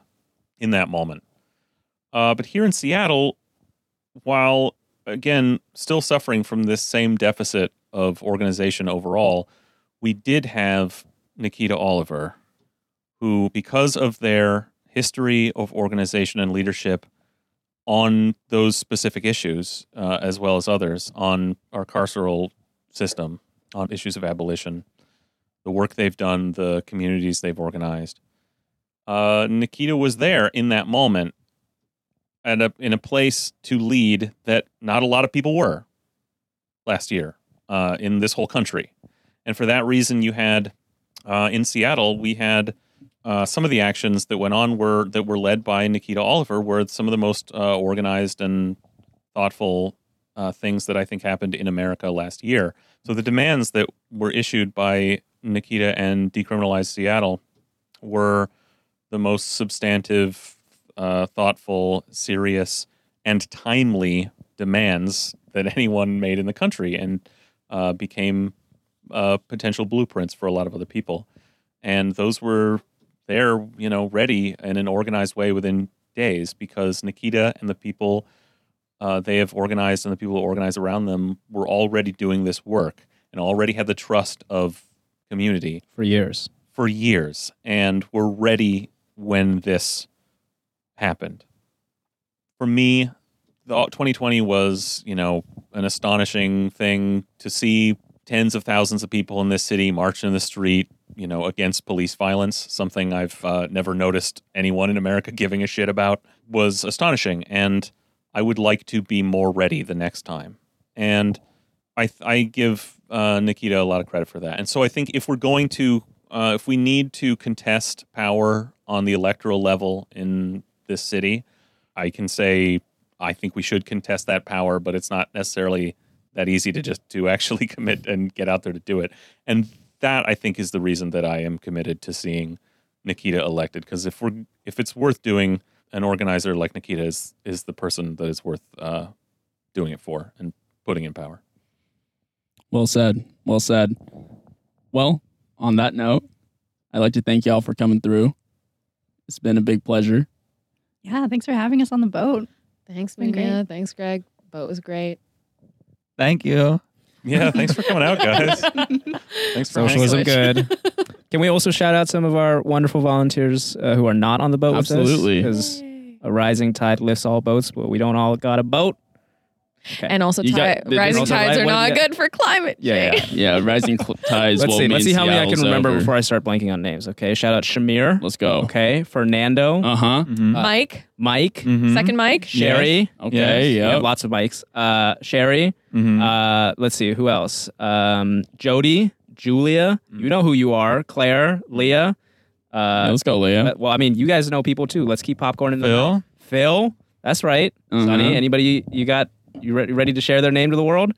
in that moment. Uh, but here in Seattle, while again still suffering from this same deficit of organization overall, we did have Nikita Oliver, who, because of their history of organization and leadership on those specific issues, uh, as well as others, on our carceral system, on issues of abolition, the work they've done, the communities they've organized. Uh, Nikita was there in that moment at a, in a place to lead that not a lot of people were last year uh, in this whole country. And for that reason, you had uh, in Seattle, we had uh, some of the actions that went on were that were led by Nikita Oliver, were some of the most uh, organized and thoughtful uh, things that I think happened in America last year. So the demands that were issued by Nikita and Decriminalize Seattle were the most substantive, uh, thoughtful, serious, and timely demands that anyone made in the country, and uh, became uh, potential blueprints for a lot of other people. And those were there, you know, ready in an organized way within days because Nikita and the people uh, they have organized and the people who organize around them were already doing this work and already had the trust of community for years. for years and were ready when this happened. For me, the 2020 was, you know, an astonishing thing to see tens of thousands of people in this city march in the street, you know, against police violence, something I've uh, never noticed anyone in America giving a shit about, was astonishing. And I would like to be more ready the next time. And I, I give uh, Nikita a lot of credit for that. And so I think if we're going to, uh, if we need to contest power on the electoral level in this city, I can say I think we should contest that power, but it's not necessarily that easy to just to actually commit and get out there to do it. And that I think is the reason that I am committed to seeing Nikita elected. Because if we're if it's worth doing, an organizer like Nikita is is the person that is worth uh, doing it for and putting in power. Well said. Well said. Well, on that note, I'd like to thank y'all for coming through. It's been a big pleasure. Yeah, thanks for having us on the boat. Thanks, been great. Thanks, Greg. Boat was great. Thank you. Yeah, thanks for coming out, guys. Thanks for Socialism good. Can we also shout out some of our wonderful volunteers uh, who are not on the boat Absolutely. with us? Absolutely. Because a rising tide lifts all boats, but we don't all got a boat. Okay. And also, You ti- got- rising also tides are not yeah. good for climate yeah, change. yeah. Yeah, rising cl- tides. Let's will see. Let's see how many I can remember over. before I start blanking on names. Okay, shout out Shamir. Let's go. Okay, Fernando, Uh huh. Mhm. Mike, Mike, Mhm. second Mike. Sherry. Okay. We Yeah. have lots of Mikes. Uh, Sherry. Mhm. Uh, let's see who else. Um, Jody, Julia. You know who you are. Claire, Leah. Yeah, Uh, let's go, Leah. well, I mean, you guys know people too. Let's keep popcorn in the Phil? mouth. Phil. That's right. Uh-huh. Sonny. Anybody you got? You re- ready to share their name to the world?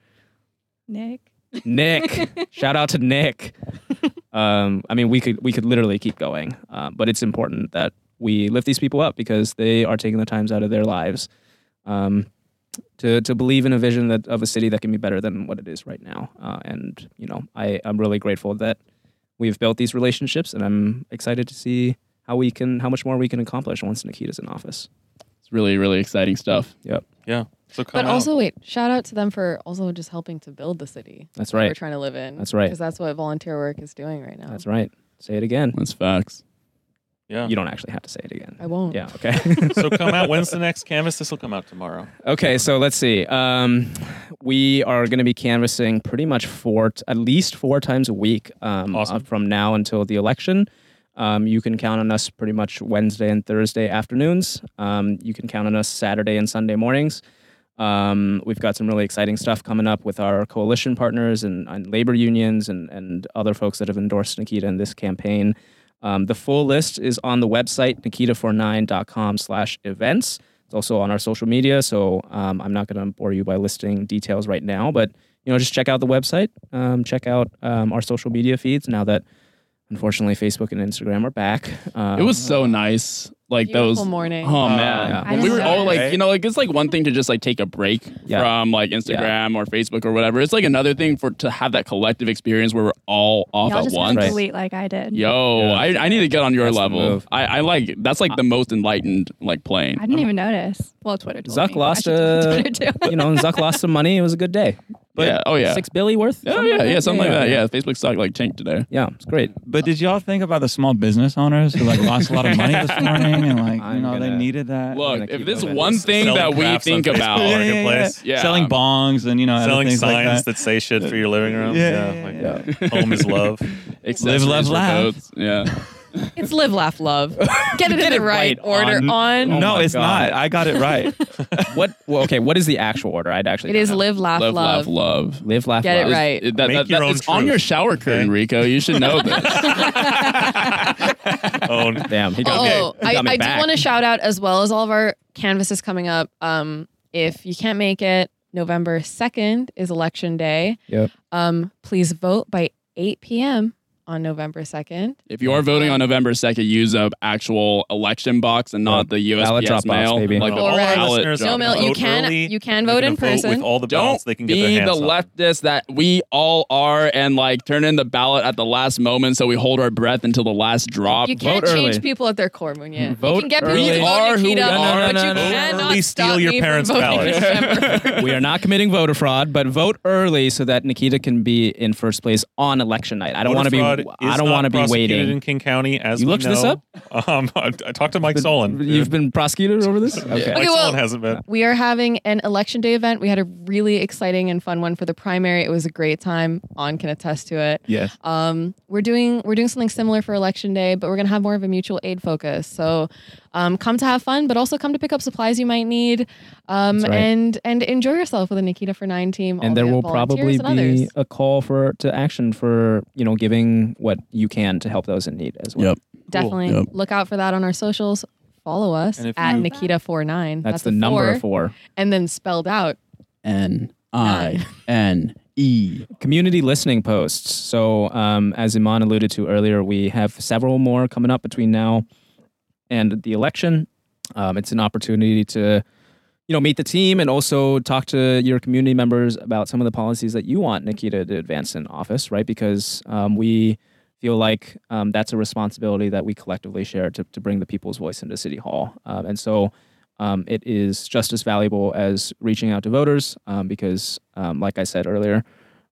Nick. Nick. Shout out to Nick. Um, I mean, we could we could literally keep going, uh, but it's important that we lift these people up because they are taking the times out of their lives um, to to believe in a vision that of a city that can be better than what it is right now. Uh, and you know, I I'm really grateful that we've built these relationships, and I'm excited to see how we can how much more we can accomplish once Nikita's in office. It's really, really exciting stuff. Yep. Yeah. So come But out. also, wait, shout out to them for also just helping to build the city That's that we're trying to live in. That's right. Because that's what volunteer work is doing right now. That's right. Say it again. That's facts. Yeah. You don't actually have to say it again. I won't. Yeah. Okay. so come out. When's the next canvas? This will come out tomorrow. Okay, so let's see. Um, we are going to be canvassing pretty much four, t- at least four times a week um, Awesome. uh, from now until the election. Um, you can count on us pretty much Wednesday and Thursday afternoons. Um, you can count on us Saturday and Sunday mornings. Um, we've got some really exciting stuff coming up with our coalition partners and, and labor unions and, and other folks that have endorsed Nikita in this campaign. Um, the full list is on the website, nikita49.com slash events. It's also on our social media, so um, I'm not going to bore you by listing details right now. But you know, just check out the website, um, check out um, our social media feeds. Now that unfortunately Facebook and Instagram are back, um, It was so nice. Like Beautiful those. morning. Oh uh, man, yeah. I we were all like, you know, like it's like one thing to just like take a break Yeah. from like Instagram or Facebook or whatever. It's like another thing for to have that collective experience where we're all off Y'all at just once. went Right. delete like I did. Yo, Yeah. I, I need to get on your That's the level. move. I, I like that's like the uh, most enlightened like playing. I didn't even notice. Well, Twitter told Zuck me. lost I should a- Twitter too. you know, Zuck lost some money. It was a good day. But yeah. Oh yeah. six billy worth. Oh Something yeah. like Yeah. that? Something like that. Yeah. Facebook stock like tanked today. Yeah, it's great. But did y'all think about the small business owners who like lost a lot of money this morning and like you I'm know they gonna- needed that? gonna Look, keep if there's moving. one thing Selling that we crafts on think Facebook about, Marketplace. Yeah. selling bongs and you know other Selling things signs like that. that. say shit for your living room. Yeah, Yeah, yeah, like, home is love. accessories love, for laugh. boats. Yeah. It's live, laugh, love. Get it in the it right, right order on- on. Oh no, my it's God. not. I got it right. What? Well, okay. What is the actual order? I'd actually. It not is know. live, laugh, Love, love. laugh, love. live, laugh, Get it love. right. It- that, Make that, your that- own it's on truth, your shower curtain, okay? Rico. You should know this. Oh, Damn, he got Oh, me. he I, got me I do back. want to shout out as well as all of our canvases coming up. Um, if you can't make it, November 2nd is election day. Yep. Um, please vote by 8 p.m. on November 2nd. If you are voting on November 2nd, use a actual election box and not the USPS Ballot drop box, mail. baby. Like the all our Correct. ballot listeners, drop No mail. You vote can early. you can They're vote gonna in person. with all the ballots Don't ballots they can get be their the hands on. leftist that we all are and like turn in the ballot at the last moment so we hold our breath until the last drop. you can't vote change early. people at their core, Munya. Vote you can get people early. to We vote are who we are. but No, no, you no, no. cannot Early stop steal your me from parents' voting ballot. in November. we are not committing voter fraud, but vote early so that Nikita can be in first place on election night. I don't want to be. Voter fraud I don't want to be prosecuted waiting. in King County. As You we looked this up, Um, I, I talked to Mike Solan. You've been prosecuted over this. Okay. Mike Okay, well- Solan hasn't been. We are having an election day event. We had a really exciting and fun one for the primary. It was a great time. On can attest to it. yes. Um, we're doing we're doing something similar for election day, but we're gonna have more of a mutual aid focus. So, um, come to have fun, but also come to pick up supplies you might need, um, right. and and enjoy yourself with a Nikita for Nine team. and there will probably be others. a call for to action for you know giving what you can to help those in need as well. Yep. definitely Yep. look out for that on our socials. Follow us at you- Nikita 49 That's, a the number four, four. and then spelled out. N I N E. community listening posts. So, um, as Iman alluded to earlier, we have several more coming up between now and the election. Um, it's an opportunity to, you know, meet the team and also talk to your community members about some of the policies that you want Nikita to advance in office, right? Because um, we feel like um, that's a responsibility that we collectively share to, to bring the people's voice into City Hall. Um, and so um, it is just as valuable as reaching out to voters um, because, um, like I said earlier,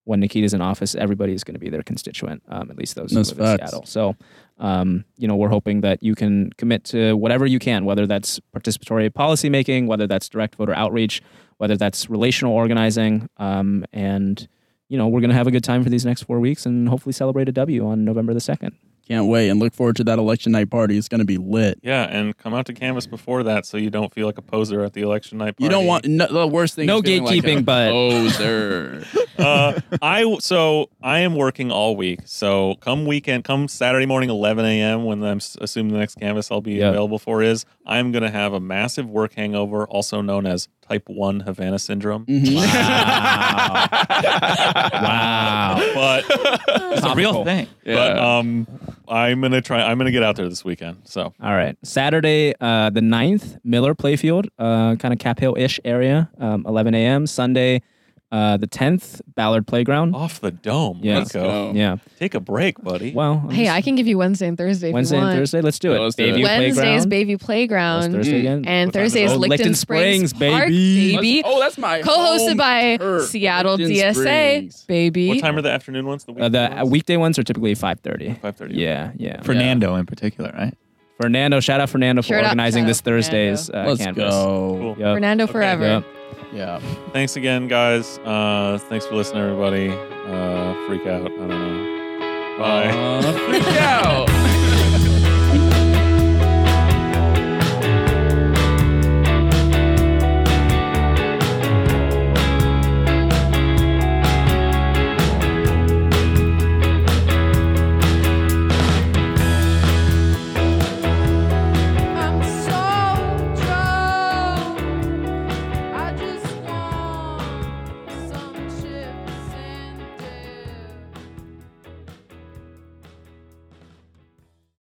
when Nikita's in office, everybody is going to be their constituent, um, at least those who live in. Seattle. So, um, you know, we're hoping that you can commit to whatever you can, whether that's participatory policymaking, whether that's direct voter outreach, whether that's relational organizing, um, and you know, we're going to have a good time for these next four weeks and hopefully celebrate a W on November the second. Can't wait and look forward to that election night party. It's going to be lit. Yeah, and come out to canvas before that so you don't feel like a poser at the election night party. You don't want no, the worst thing. No is feeling like gatekeeping, a- but Poser. uh, I so I am working all week. So come weekend, come Saturday morning, 11 a.m. When I'm assuming the next canvas I'll be Yeah. available for is I'm gonna have a massive work hangover, also known as Type One Havana syndrome. Mhm. wow. But It's a real Topical. thing. but um, I'm gonna try. I'm gonna get out there this weekend. So All right. Saturday, uh, the 9th, Miller Playfield, uh, kind of Cap Hill ish area, um, 11 a.m. Sunday, uh, the 10th, Ballard Playground. off the dome. Yeah. Let's go. go. Yeah. Take a break, buddy. Well, I'm Hey, just- I can give you Wednesday and Thursday. if you Wednesday and. Thursday. Let's do it. Yeah, let's do it. Bayview Wednesday is Playground. Bayview What's Playground, Thursday again? and What time is Thursday it? is Oh, Licton, Licton Springs, Springs, Park, baby. baby. Oh, that's my Co-hosted home by turf. Seattle Licton DSA, Springs. baby. What time are the afternoon ones? The, Uh, the uh, ones? weekday ones are typically 5.30. 5:30. Yeah, yeah. Fernando in particular, right? Fernando, shout out Fernando for Shout out- organizing shout this out Thursday's uh, Let's canvas. go. Cool. Yep. Fernando forever. Yep. Yeah. Thanks again, guys. Uh, thanks for listening, everybody. Uh, freak out. I don't know. Bye. Uh, freak out.